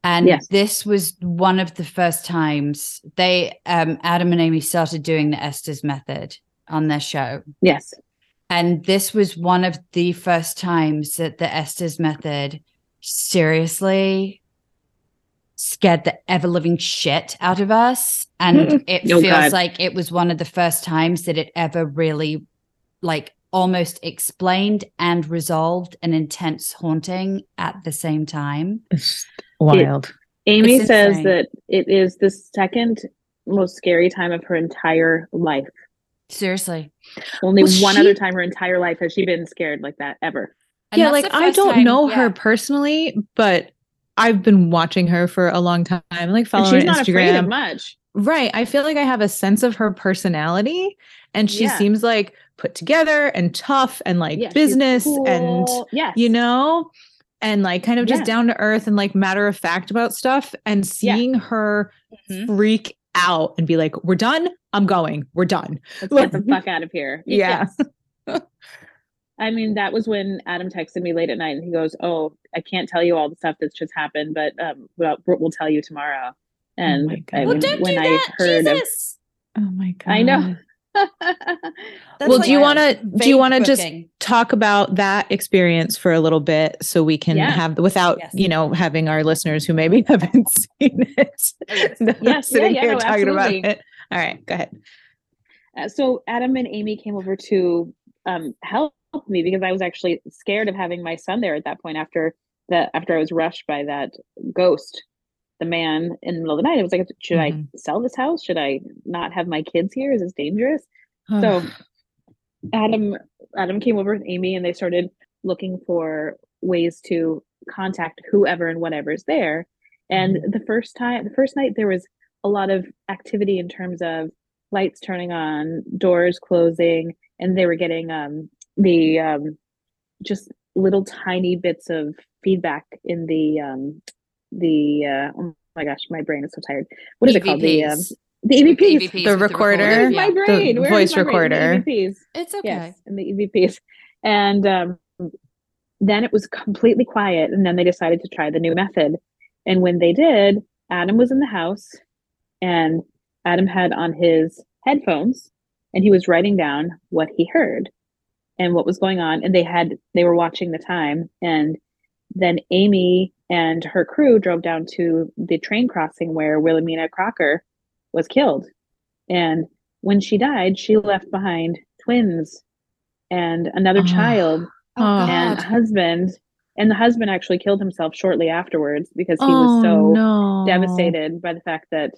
And Yes. this was one of the first times they um Adam and Amy started doing the Estes method on their show. yes, And this was one of the first times that the Estes method seriously scared the ever living shit out of us. And it Oh, feels God. like it was one of the first times that it ever really, like, almost explained and resolved an intense haunting at the same time. It's wild. Amy It's says insane. that it is the second most scary time of her entire life. Seriously. Only Was one she- other time her entire life has she been scared like that ever. And yeah, like I don't time- know yeah. her personally, but I've been watching her for a long time. Like And following she's her on not afraid of Instagram. much. Right. I feel like I have a sense of her personality and she Yeah. seems like put together and tough and like Yeah, she's business and cool. yes, you know and like kind of just Yeah. down to earth and like matter of fact about stuff and Yeah. seeing her Mhm. freak out and be like we're done i'm going we're done let's get the fuck out of here. Yeah. Yes. I mean, that was when Adam texted me late at night and he goes, "Oh, I can't tell you all the stuff that's just happened, but um, we'll, we'll tell you tomorrow." And my I God. Well, mean, don't when do I that. heard Jesus. oh my god I know. Of, That's well like do you want to do you want to just talk about that experience for a little bit so we can Yeah. have without Yes. you know having our listeners who maybe haven't seen it Yes, sitting yeah, here no, talking about it. All right go ahead. Uh, so Adam and Amy came over to um, help me because I was actually scared of having my son there at that point after the after I was rushed by that ghost, the man in the middle of the night. I was like, should Mhm. I sell this house? Should I not have my kids here? Is this dangerous? So Adam Adam came over with Amy and they started looking for ways to contact whoever and whatever's there. And the first time the first night there was a lot of activity in terms of lights turning on, doors closing, and they were getting um the um just little tiny bits of feedback in the um the uh oh my gosh, my brain is so tired. What is it called? The um, EVPs. the With EVPs. EVPs The with recorder? Where's yeah. my brain? The Where is voice my brain? The recorder. EVPs. It's okay. Yes, and the EVPs. And um, then it was completely quiet and then they decided to try the new method and when they did adam was in the house and adam had on his headphones and he was writing down what he heard and what was going on and they had they were watching the time and then amy and her crew drove down to the train crossing where wilhelmina crocker was killed and when she died she left behind twins and another Oh. child Oh, oh and a husband and the husband actually killed himself shortly afterwards because he oh, was so no. devastated by the fact that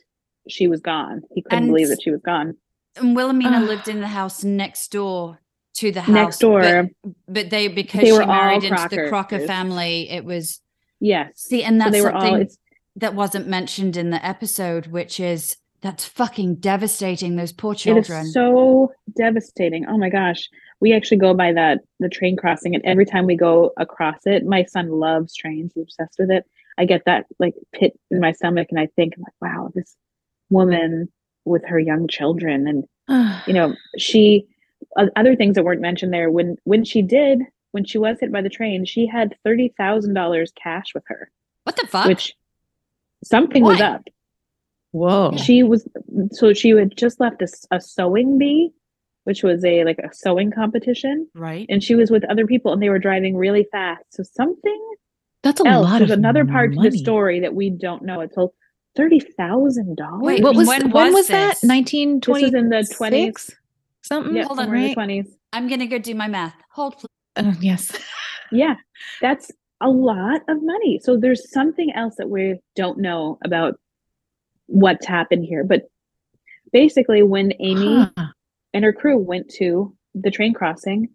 she was gone he couldn't And- believe that she was gone And Wilhelmina Ugh. lived in the house next door to the house. Next door. But, but they, because They she were married into the Crocker family, it was, yes see, and so that's they were all it's that wasn't mentioned in the episode, which is that's fucking devastating. Those poor children. is so devastating oh my gosh we actually go by that the train crossing and every time we go across it my son loves trains he's obsessed with it i get that like pit in my stomach and i think like wow this woman with her young children and you know she other things that weren't mentioned there when when she did when she was hit by the train she had $30000 cash with her what the fuck? which something was up Whoa. she was so she had just left a, a sewing bee which was a like a sewing competition right. and she was with other people and they were driving really fast so something That's a else lot there's of another part to the story that we don't know it's thirty thousand dollars Wait, What was When when, was was, that? this? 1920. This was in the 20s. Something. yeah Hold on, somewhere in the right? 20s I'm gonna go do my math. Hold, please. Uh, yes. Yeah, that's a lot of money. So there's something else that we don't know about what's happened here. But basically, when Amy Huh. and her crew went to the train crossing,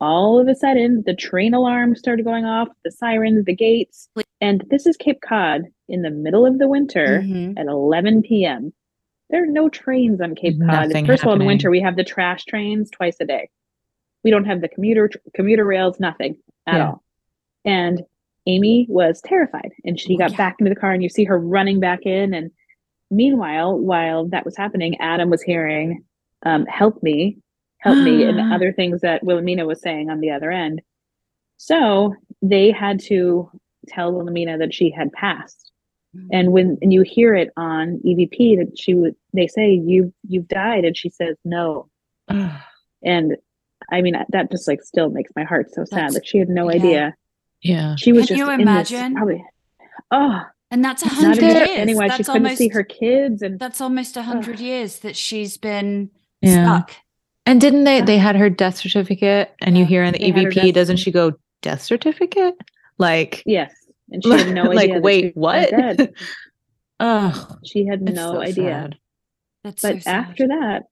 all of a sudden the train alarm started going off, the sirens, the gates. And this is Cape Cod in the middle of the winter Mhm. at 11 p.m. There are no trains on Cape Cod. Nothing First of all, in the winter, we have the trash trains twice a day. We don't have the commuter commuter rails, nothing at Yeah. all. And Amy was terrified and she Oh, got yeah. back into the car and you see her running back in. And meanwhile, while that was happening, Adam was hearing, um, help me, help me, and other things that Wilhelmina was saying on the other end. So they had to tell Wilhelmina that she had passed. Mm-hmm. And when and you hear it on EVP that she would they say you you've died and she says no. And I mean that just like still makes my heart so sad. That's- like she had no yeah. idea. yeah. She was Can just you in this imagine? probably oh And that's a not hundred even years. anyway. that's She couldn't almost see her kids and that's almost a hundred years that she's been Yeah. stuck. And didn't they? They had her death certificate, and you hear in the They EVP, doesn't she go death certificate? Like, yes. And she had no idea. like, wait, what? oh, She had no so idea. sad. That's But sad. after that,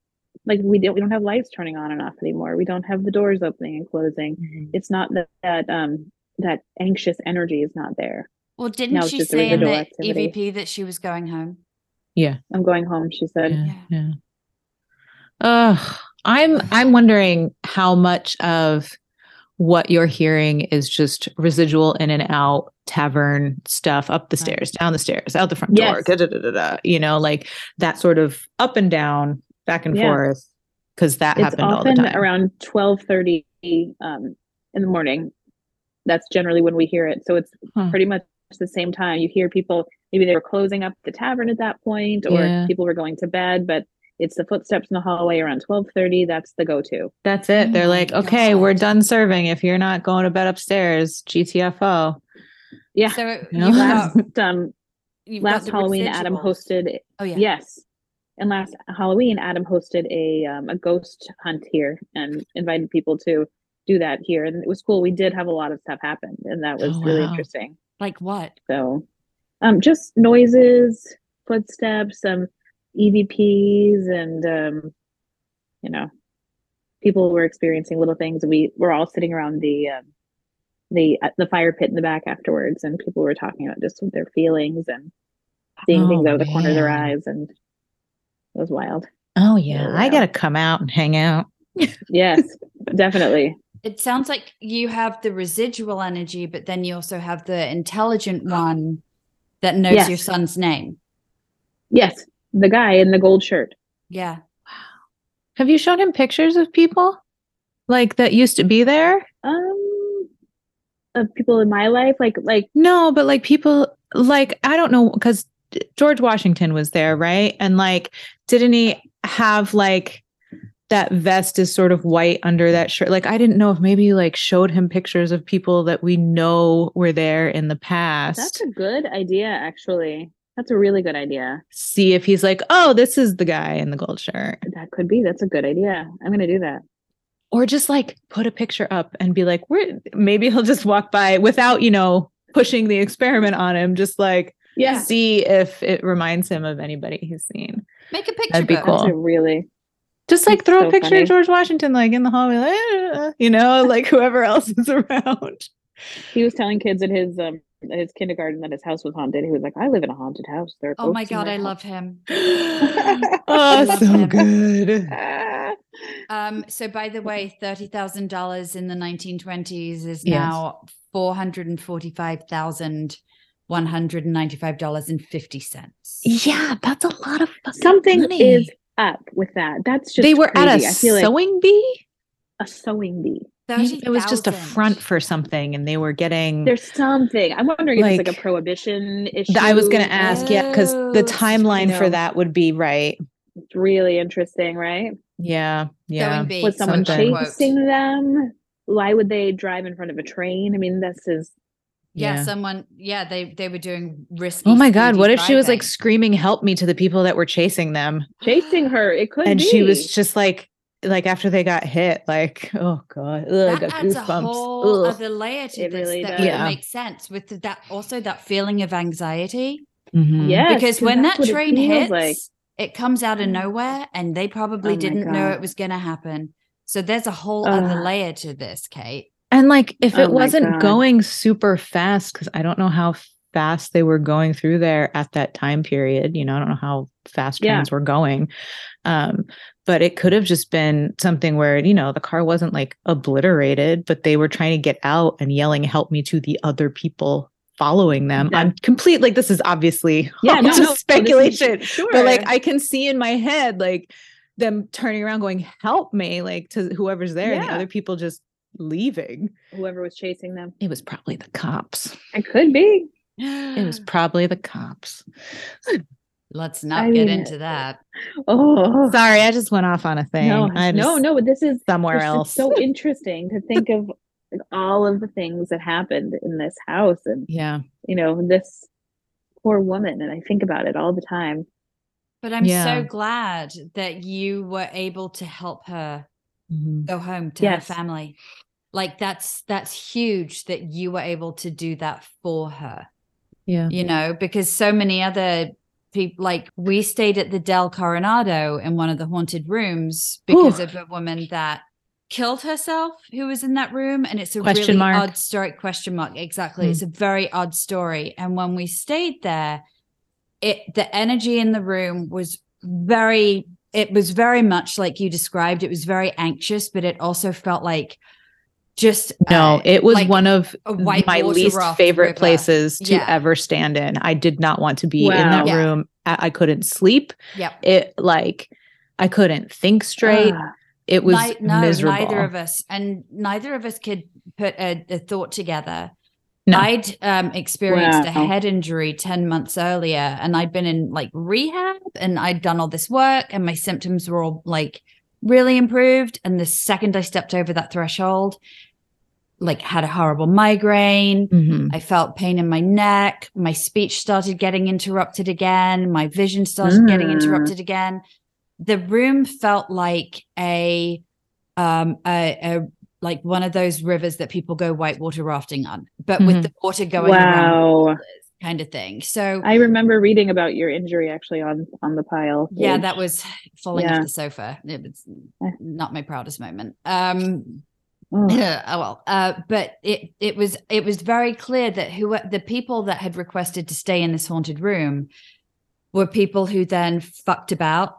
like we don't we don't have lights turning on and off anymore. We don't have the doors opening and closing. Mhm. It's not that that um that anxious energy is not there. well, didn't it's she just say in the activity. EVP that she was going home? Yeah i'm going home, she said. Yeah, Yeah. yeah. Ugh, I'm I'm wondering how much of what you're hearing is just residual in and out tavern stuff up the Right. stairs, down the stairs, out the front door, Yes. da, da, da, da, da, you know, like that sort of up and down, back and Yeah. forth, because that It's happened all the often time. around twelve thirty um in the morning. That's generally when we hear it. So it's Huh. pretty much the same time. You hear people maybe they were closing up the tavern at that point or Yeah. people were going to bed, but it's the footsteps in the hallway around twelve thirty. That's the go to. That's it. They're my like, okay, we're done serving. If you're not going to bed upstairs, GTFO. Yeah. So you've last um you've got last the Halloween, Adam residuals. hosted. Oh yeah. Yes, and last Halloween, Adam hosted a um, a ghost hunt here and invited people to do that here, and it was cool. We did have a lot of stuff happen, and that was Oh, really wow. interesting. Like what? So, um, just noises, footsteps, um, EVPs, and um, you know, people were experiencing little things. We were all sitting around the um, the uh, the fire pit in the back afterwards, and people were talking about just their feelings and seeing things Oh, out of the corner of their eyes, and it was wild. Oh yeah, Oh, I gotta come out and hang out. Yes, definitely. It sounds like you have the residual energy, but then you also have the intelligent one that knows Yes. your son's name. Yes, the guy in the gold shirt. Yeah. Wow. Have you shown him pictures of people like that used to be there? Um, of people in my life? Like, like No, but like people like I don't know because George Washington was there, right? And like, didn't he have like that vest is sort of white under that shirt? Like, I didn't know if maybe you like showed him pictures of people that we know were there in the past. that's a good idea, actually. That's a really good idea. See if he's like, oh, this is the guy in the gold shirt. That could be. That's a good idea. I'm gonna do that. Or just like put a picture up and be like, we're maybe he'll just walk by without, you know, pushing the experiment on him, just like Yeah, see if it reminds him of anybody he's seen. Make a picture That'd be book. cool. really Just like That's throw so a picture funny. of George Washington like in the hallway, like, "Eh," you know, like whoever else is around. He was telling kids at his um at his kindergarten that his house was haunted. He was like, "I live in a haunted house." There Oh my ghosts in god, I house." love him. oh, love so him. good. Ah. Um, so by the way, thirty thousand dollars in the nineteen twenties is Yes. now four hundred and forty-five thousand one hundred and ninety-five dollars and fifty cents. Yeah, that's a lot of fucking Something money. is up with that. That's just they were at crazy. a I feel like sewing bee. a sewing bee. Maybe It was just a front for something, and they were getting. There's something. I'm wondering if it's like Like- a prohibition issue. I was going to ask, yeah, because the it's timeline for that would be right. It's really interesting, right? Yeah, yeah. Sewing bee, Was someone something. chasing them? Why would they drive in front of a train? I mean, this is Yeah, Yeah. someone. Yeah, they they were doing risky. Oh my god, what if she was like screaming help me to the people that were chasing them? chasing her. It could be and be. she was just like like after they got hit, like, oh god, ugh, I that got adds a whole Ugh. other layer to It this really that does. would Yeah. make sense with that also that feeling of anxiety Mhm. Yes, because 'cause when that what it train hits like. it comes out of nowhere and they probably Oh didn't know it was going to happen so there's a whole other layer to this kate And like if Oh it my wasn't going super fast, because I don't know how fast they were going through there at that time period. You know, I don't know how fast Yeah. trains were going. Um, but it could have just been something where, you know, the car wasn't like obliterated, but they were trying to get out and yelling, help me to the other people following them. Yeah. I'm complete like this is obviously yeah, no, just no, this is- speculation. Sure, But like I can see in my head like them turning around going, help me, like to whoever's there, and the other people just leaving. whoever was chasing them. It was probably the cops. It could be. It was probably the cops. let's not I get mean, into that Oh Sorry, I just went off on a thing. no, I no, no. This is somewhere It's just else. so interesting to think of all of the things that happened in this house and yeah. you know this poor woman and i think about it all the time but i'm Yeah. so glad that you were able to help her Mhm. go home to Yes. her family like that's that's huge that you were able to do that for her Yeah. you know, because so many other people, like we stayed at the Del Coronado in one of the haunted rooms because Ooh. of a woman that killed herself who was in that room. And it's a Question really mark. odd story. Question mark. Exactly. Hmm. It's a very odd story. And when we stayed there, it the energy in the room was very it was very much like you described. It was very anxious, but it also felt like just No, uh, it was like one of my least favorite river. places to Yeah. ever stand in. I did not want to be in that Yeah. room. I, I couldn't sleep. Yep. It like I couldn't think straight. Ah, it was Ni- no, miserable. neither of us, and neither of us could put a, a thought together. No. I'd um, experienced a head injury 10 months earlier, and I'd been in like rehab and I'd done all this work, and my symptoms were all like really improved. And the second I stepped over that threshold, like had a horrible migraine. Mhm. I felt pain in my neck. My speech started getting interrupted again. My vision started getting Mm. interrupted again. The room felt like a um a, a like one of those rivers that people go whitewater rafting on, but Mhm. with the water going around wow kind of thing. So i remember reading about your injury actually on on the pile yeah, that was falling Yeah. off the sofa. It was not my proudest moment. Um Oh, Yeah, oh well. Uh, but it it was it was very clear that who the people that had requested to stay in this haunted room were people who then fucked about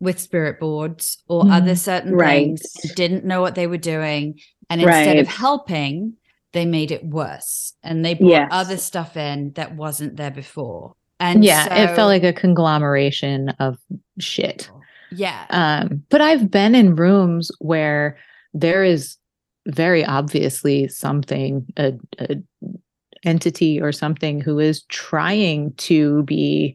with spirit boards or Mhm. other certain Right. things, didn't know what they were doing, and instead of helping, they made it worse, and they brought Yes. other stuff in that wasn't there before. And yeah, it felt like a conglomeration of shit. yeah, Um, but I've been in rooms where there is very obviously something a, a entity or something who is trying to be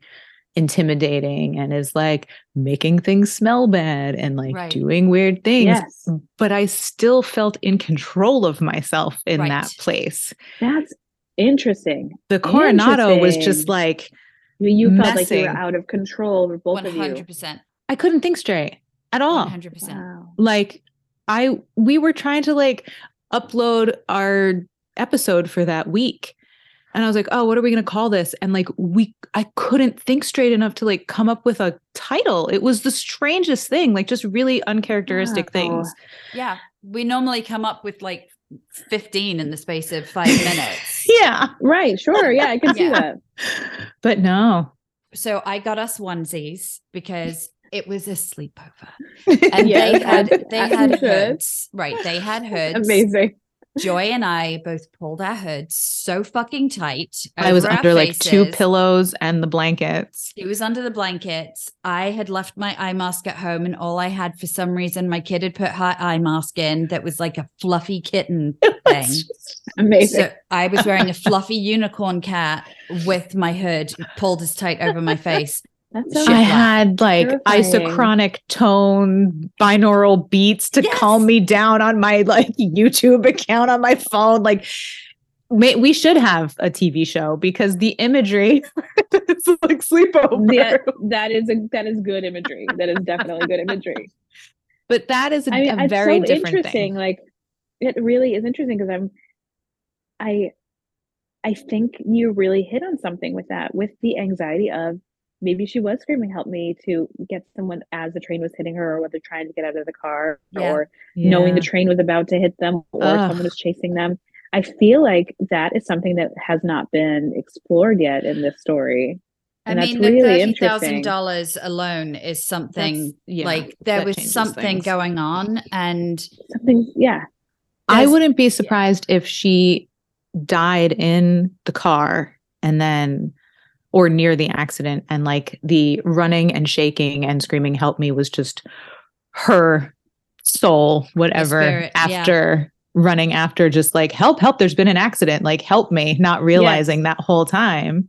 intimidating and is like making things smell bad and like Right. doing weird things Yes. but i still felt in control of myself in that place That's interesting. the coronado was just like You, you felt like you were out of control for both One of you. hundred percent. i couldn't think straight at all One hundred percent. Wow. like i we were trying to like upload our episode for that week and i was like oh what are we going to call this and like we i couldn't think straight enough to like come up with a title it was the strangest thing like just really uncharacteristic Wow. things Yeah, we normally come up with like fifteen in the space of five minutes. yeah Right. Sure. Yeah, I can see that. but no So I got us onesies because it was a sleepover, and Yes, they had they had hoods. Right, they had hoods. Amazing. Joy and I both pulled our hoods so fucking tight. i was under like two pillows and the blankets He was under the blankets. I had left my eye mask at home, and all I had for some reason, my kid had put her eye mask in that was like a fluffy kitten thing. Amazing. So I was wearing a fluffy unicorn cat with my hood pulled as tight over my face. That's I had like Terrifying. isochronic tone binaural beats to Yes. calm me down on my like YouTube account on my phone. Like, may, we should have a TV show because the imagery is like sleepover. Yeah, that is a that is good imagery. That is definitely good imagery. But that is a, I mean, a very so different interesting. thing. Like, it really is interesting because I'm, I, I think you really hit on something with that, with the anxiety of maybe she was screaming, "Help me!" to get someone as the train was hitting her, or whether trying to get out of the car, Yeah. or knowing the train was about to hit them, or Ugh. someone was chasing them. I feel like that is something that has not been explored yet in this story. I And that's mean, the really thirty interesting. thousand dollars alone is something yeah, like there was something things. going on, and Something, yeah, I wouldn't be surprised if she died in the car and then or near the accident and like the running and shaking and screaming help me was just her soul whatever spirit, yeah. after running after just like help help there's been an accident like help me not realizing that whole time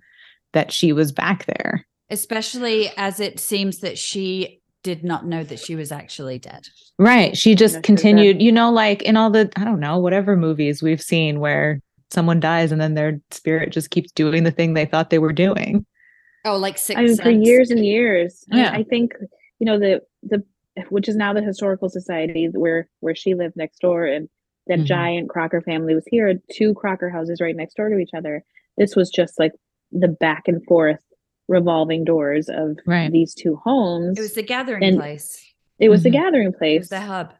that she was back there especially as it seems that she did not know that she was actually dead. Right. She just That's so sad. continued, you know, like in all the, I don't know, whatever movies we've seen where someone dies and then their spirit just keeps doing the thing they thought they were doing. Oh, like six. I mean, for years and years. I Yeah. I think you know the the which is now the historical society where where she lived next door, and that Mhm. giant Crocker family was here. Two Crocker houses right next door to each other. This was just like the back and forth revolving doors of Right. these two homes. It was the gathering And- place. It was the Mhm. gathering It was place. the hub.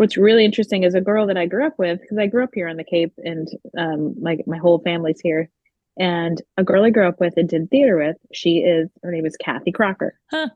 What's really interesting is a girl that I grew up with because I grew up here on the Cape, and um, like my whole family's here. And a girl I grew up with and did theater with, she is her name is Kathy Crocker. Huh.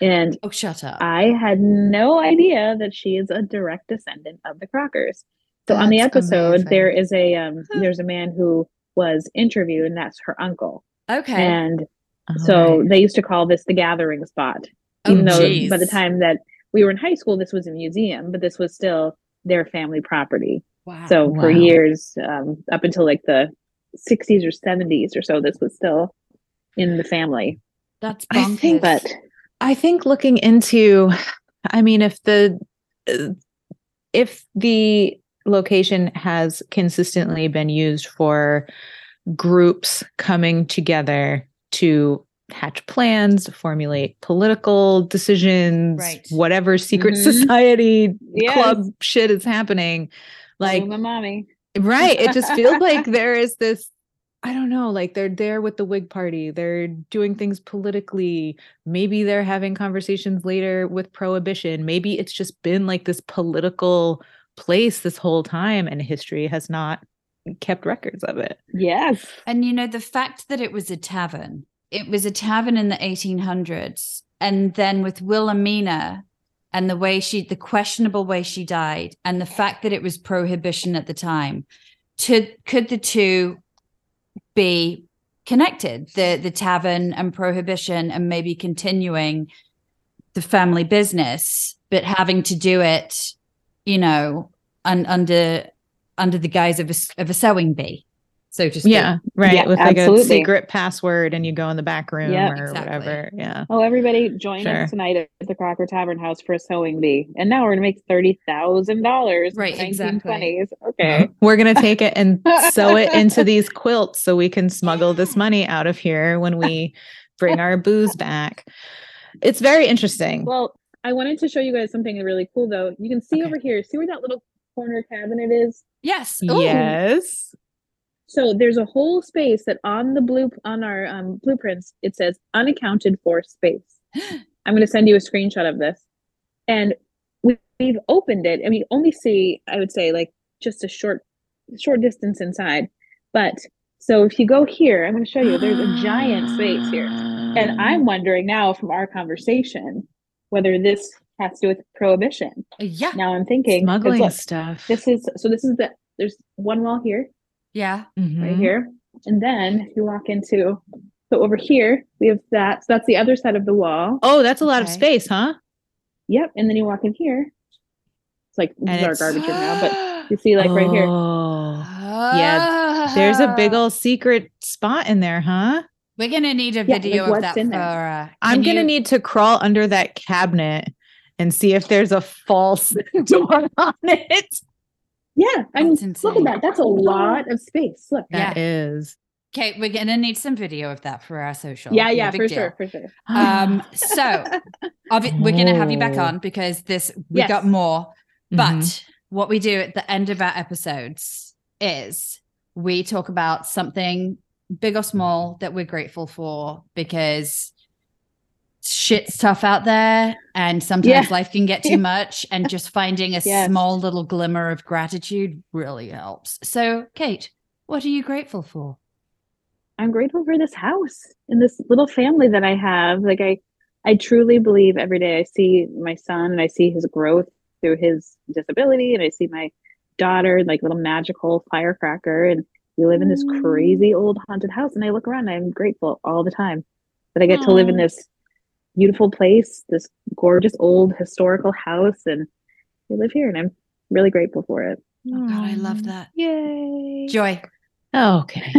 And Oh, shut up. I had no idea that she is a direct descendant of the Crockers. So on the episode, amazing. there is a um, there's a man who was interviewed, and that's her uncle. okay. And All so right. they used to call this the gathering spot, oh, even though geez. by the time that we were in high school, this was a museum, but this was still their family property. Wow. So for Wow. years, um, up until like the 60s or 70s or so, this was still in the family. that's I think- But I think looking into, I mean, if the, if the location has consistently been used for groups coming together to hatch plans, formulate political decisions, Right. whatever secret Mhm. society Yes. club shit is happening. Like, my mommy. right. It just feels like there is this, I don't know, like they're there with the Whig Party. They're doing things politically. Maybe they're having conversations later with prohibition. Maybe it's just been like this political place this whole time and history has not kept records of it. Yes. And you know, the fact that it was a tavern, it was a tavern in the 1800s. And then with Wilhelmina and the way she, the questionable way she died, and the fact that it was prohibition at the time, to, could the two be connected? The, the tavern and prohibition, and maybe continuing the family business, but having to do it, you know, un- under under the guise of a, of a sewing bee, so just speak. Yeah, right. Yeah, With like absolutely. a secret password and you go in the back room Yep. or Exactly. whatever. Yeah. Oh, everybody join Sure. us tonight at the Crocker Tavern House for a sewing bee. And now we're gonna make thirty thousand dollars. Right, exactly. Okay. We're gonna take it and sew it into these quilts so we can smuggle this money out of here when we bring our booze back. It's very interesting. Well, I wanted to show you guys something really cool though. You can see Okay. over here, see where that little corner cabinet is? Yes. Ooh. yes. So there's a whole space that on the blue on our um, blueprints it says unaccounted for space. I'm going to send you a screenshot of this, and we, we've opened it, and we only see I would say like just a short short distance inside. But so if you go here, I'm going to show you. There's a giant space here, and I'm wondering now from our conversation whether this has to do with prohibition. Yeah. Now I'm thinking smuggling look, stuff. this is so this is the there's one wall here Yeah. right Mhm. here. And then if you walk into so over here, we have that. So that's the other side of the wall. Oh, that's a lot of space, huh? Yep. And then you walk in here. It's like this And is our it's- garbage room now, but you see like right here. Oh. Yeah, There's a big Ah. old secret spot in there, huh? We're gonna need a Yeah, like video of that for. Uh, I'm gonna you- need to crawl under that cabinet and see if there's a false door on it. Yeah. I mean, look at that. That's a lot of space. Look. Yeah. That is. Okay, we're gonna need some video of that for our social. Yeah, yeah, big for deal. sure, for sure. Um, so obvi- we're gonna have you back on because this we Yes. got more. But Mhm. what we do at the end of our episodes is we talk about something big or small that we're grateful for because shit's tough out there and sometimes Yeah. life can get too much and just finding a Yes. small little glimmer of gratitude really helps. So, Kate, what are you grateful for? I'm grateful for this house and this little family that I have. Like I I truly believe every day I see my son and I see his growth through his disability and I see my daughter like little magical firecracker and we live in this crazy old haunted house and I look around and I'm grateful all the time that I get to live in this beautiful place, this gorgeous old historical house and we live here and I'm really grateful for it. Oh god, I love that. Yay. Joy. Okay.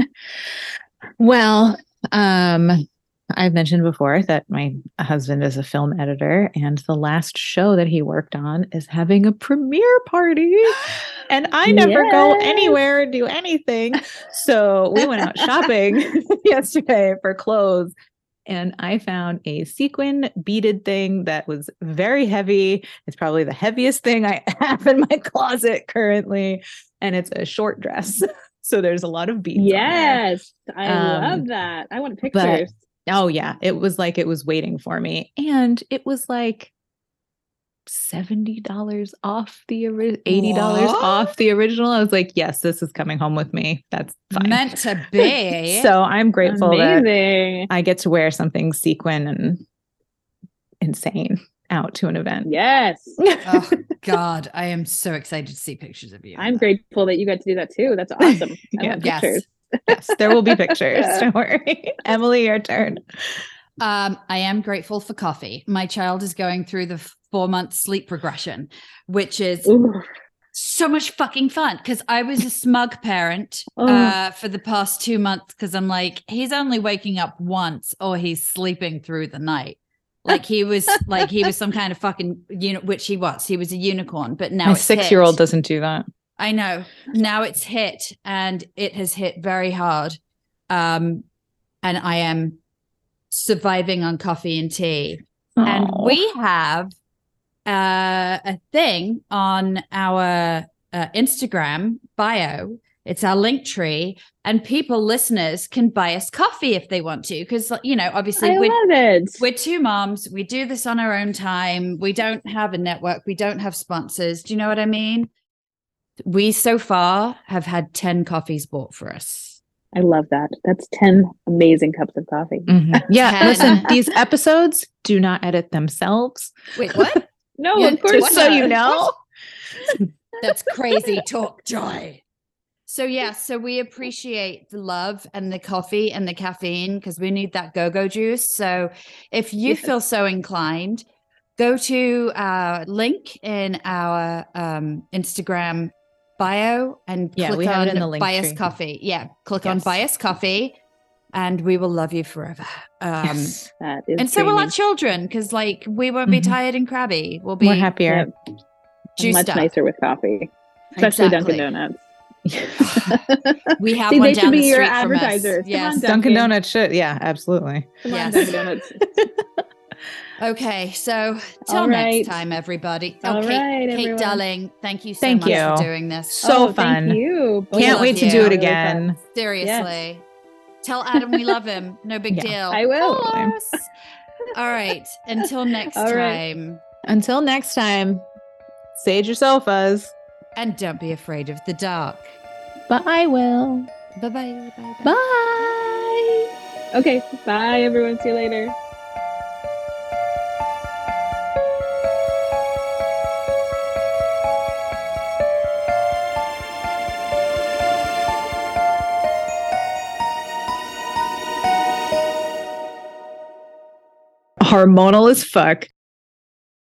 well, um, I've mentioned before that my husband is a film editor, and the last show that he worked on is having a premiere party. And I never go anywhere and do anything. So we went out shopping yesterday for clothes. And I found a sequin beaded thing that was very heavy. It's probably the heaviest thing I have in my closet currently. And it's a short dress. So there's a lot of beads. Yes, I Um, love that. I want but- pictures. Oh yeah, it was like it was waiting for me, and it was like seventy dollars off the ori- eighty dollars What? off the original. I was like, yes, this is coming home with me. That's fine. Meant to be. so I'm grateful that I get to wear something sequin and insane out to an event. Yes. oh God, I am so excited to see pictures of you. I'm grateful that you got to do that too. That's awesome. Yeah. Yes. pictures. yes, there will be pictures. Don't worry, Emily, your turn. Um, I am grateful for coffee. My child is going through the four month sleep regression, which is Ooh. so much fucking fun because I was a smug parent Oh. uh, for the past two months because I'm like, he's only waking up once or he's sleeping through the night. Like he was like he was some kind of fucking unit, which he was. He was a unicorn, but now My six year old doesn't do that. I know. Now it's hit and it has hit very hard. Um, and I am surviving on coffee and tea. And we have uh, a thing on our uh, Instagram bio. It's our link tree, and people, listeners, can buy us coffee if they want to. Because, you know, obviously, I we're, we're two moms. We do this on our own time. We don't have a network. We don't have sponsors. Do you know what I mean? We so far have had 10 coffees bought for us. I love that. That's 10 amazing cups of coffee. Mhm. Yeah, listen, these episodes do not edit themselves. Wait, what? No, Yeah, of course Just so you know. That's crazy talk, Joy. So yeah, so we appreciate the love and the coffee and the caffeine because we need that go-go juice. So if you Yes. feel so inclined, go to our link in our um, Instagram bio and Yeah, click we have on it in the link Bias tree. Coffee. Yeah, click on Yes. Bias Coffee, and we will love you forever. Um, Yes. That is And so will our children, because like we won't be Mhm. tired and crabby. We'll be We're happier. And juiced much up. nicer with coffee, especially Exactly. Dunkin' Donuts. We have See, one they down should the be your street from us. advertisers. Come Yes. on, Dunkin' Dunkin'. Donuts should. Yeah, absolutely. Come Yes. on, Dunkin' Donuts. Okay, so till right. next time, everybody. Oh, All Kate, right, Kate everyone. Darling, thank you so Thank much you. for doing this. So oh, fun. Thank you. We Can't wait to do it Really again. Seriously. Tell Adam we love him. No big Yeah. deal. I will. All right. Until next All right. time. Until next time, sage your sofas. And don't be afraid of the dark. But I will. Bye bye. Bye. Okay. Bye, everyone. See you later. Hormonal as fuck.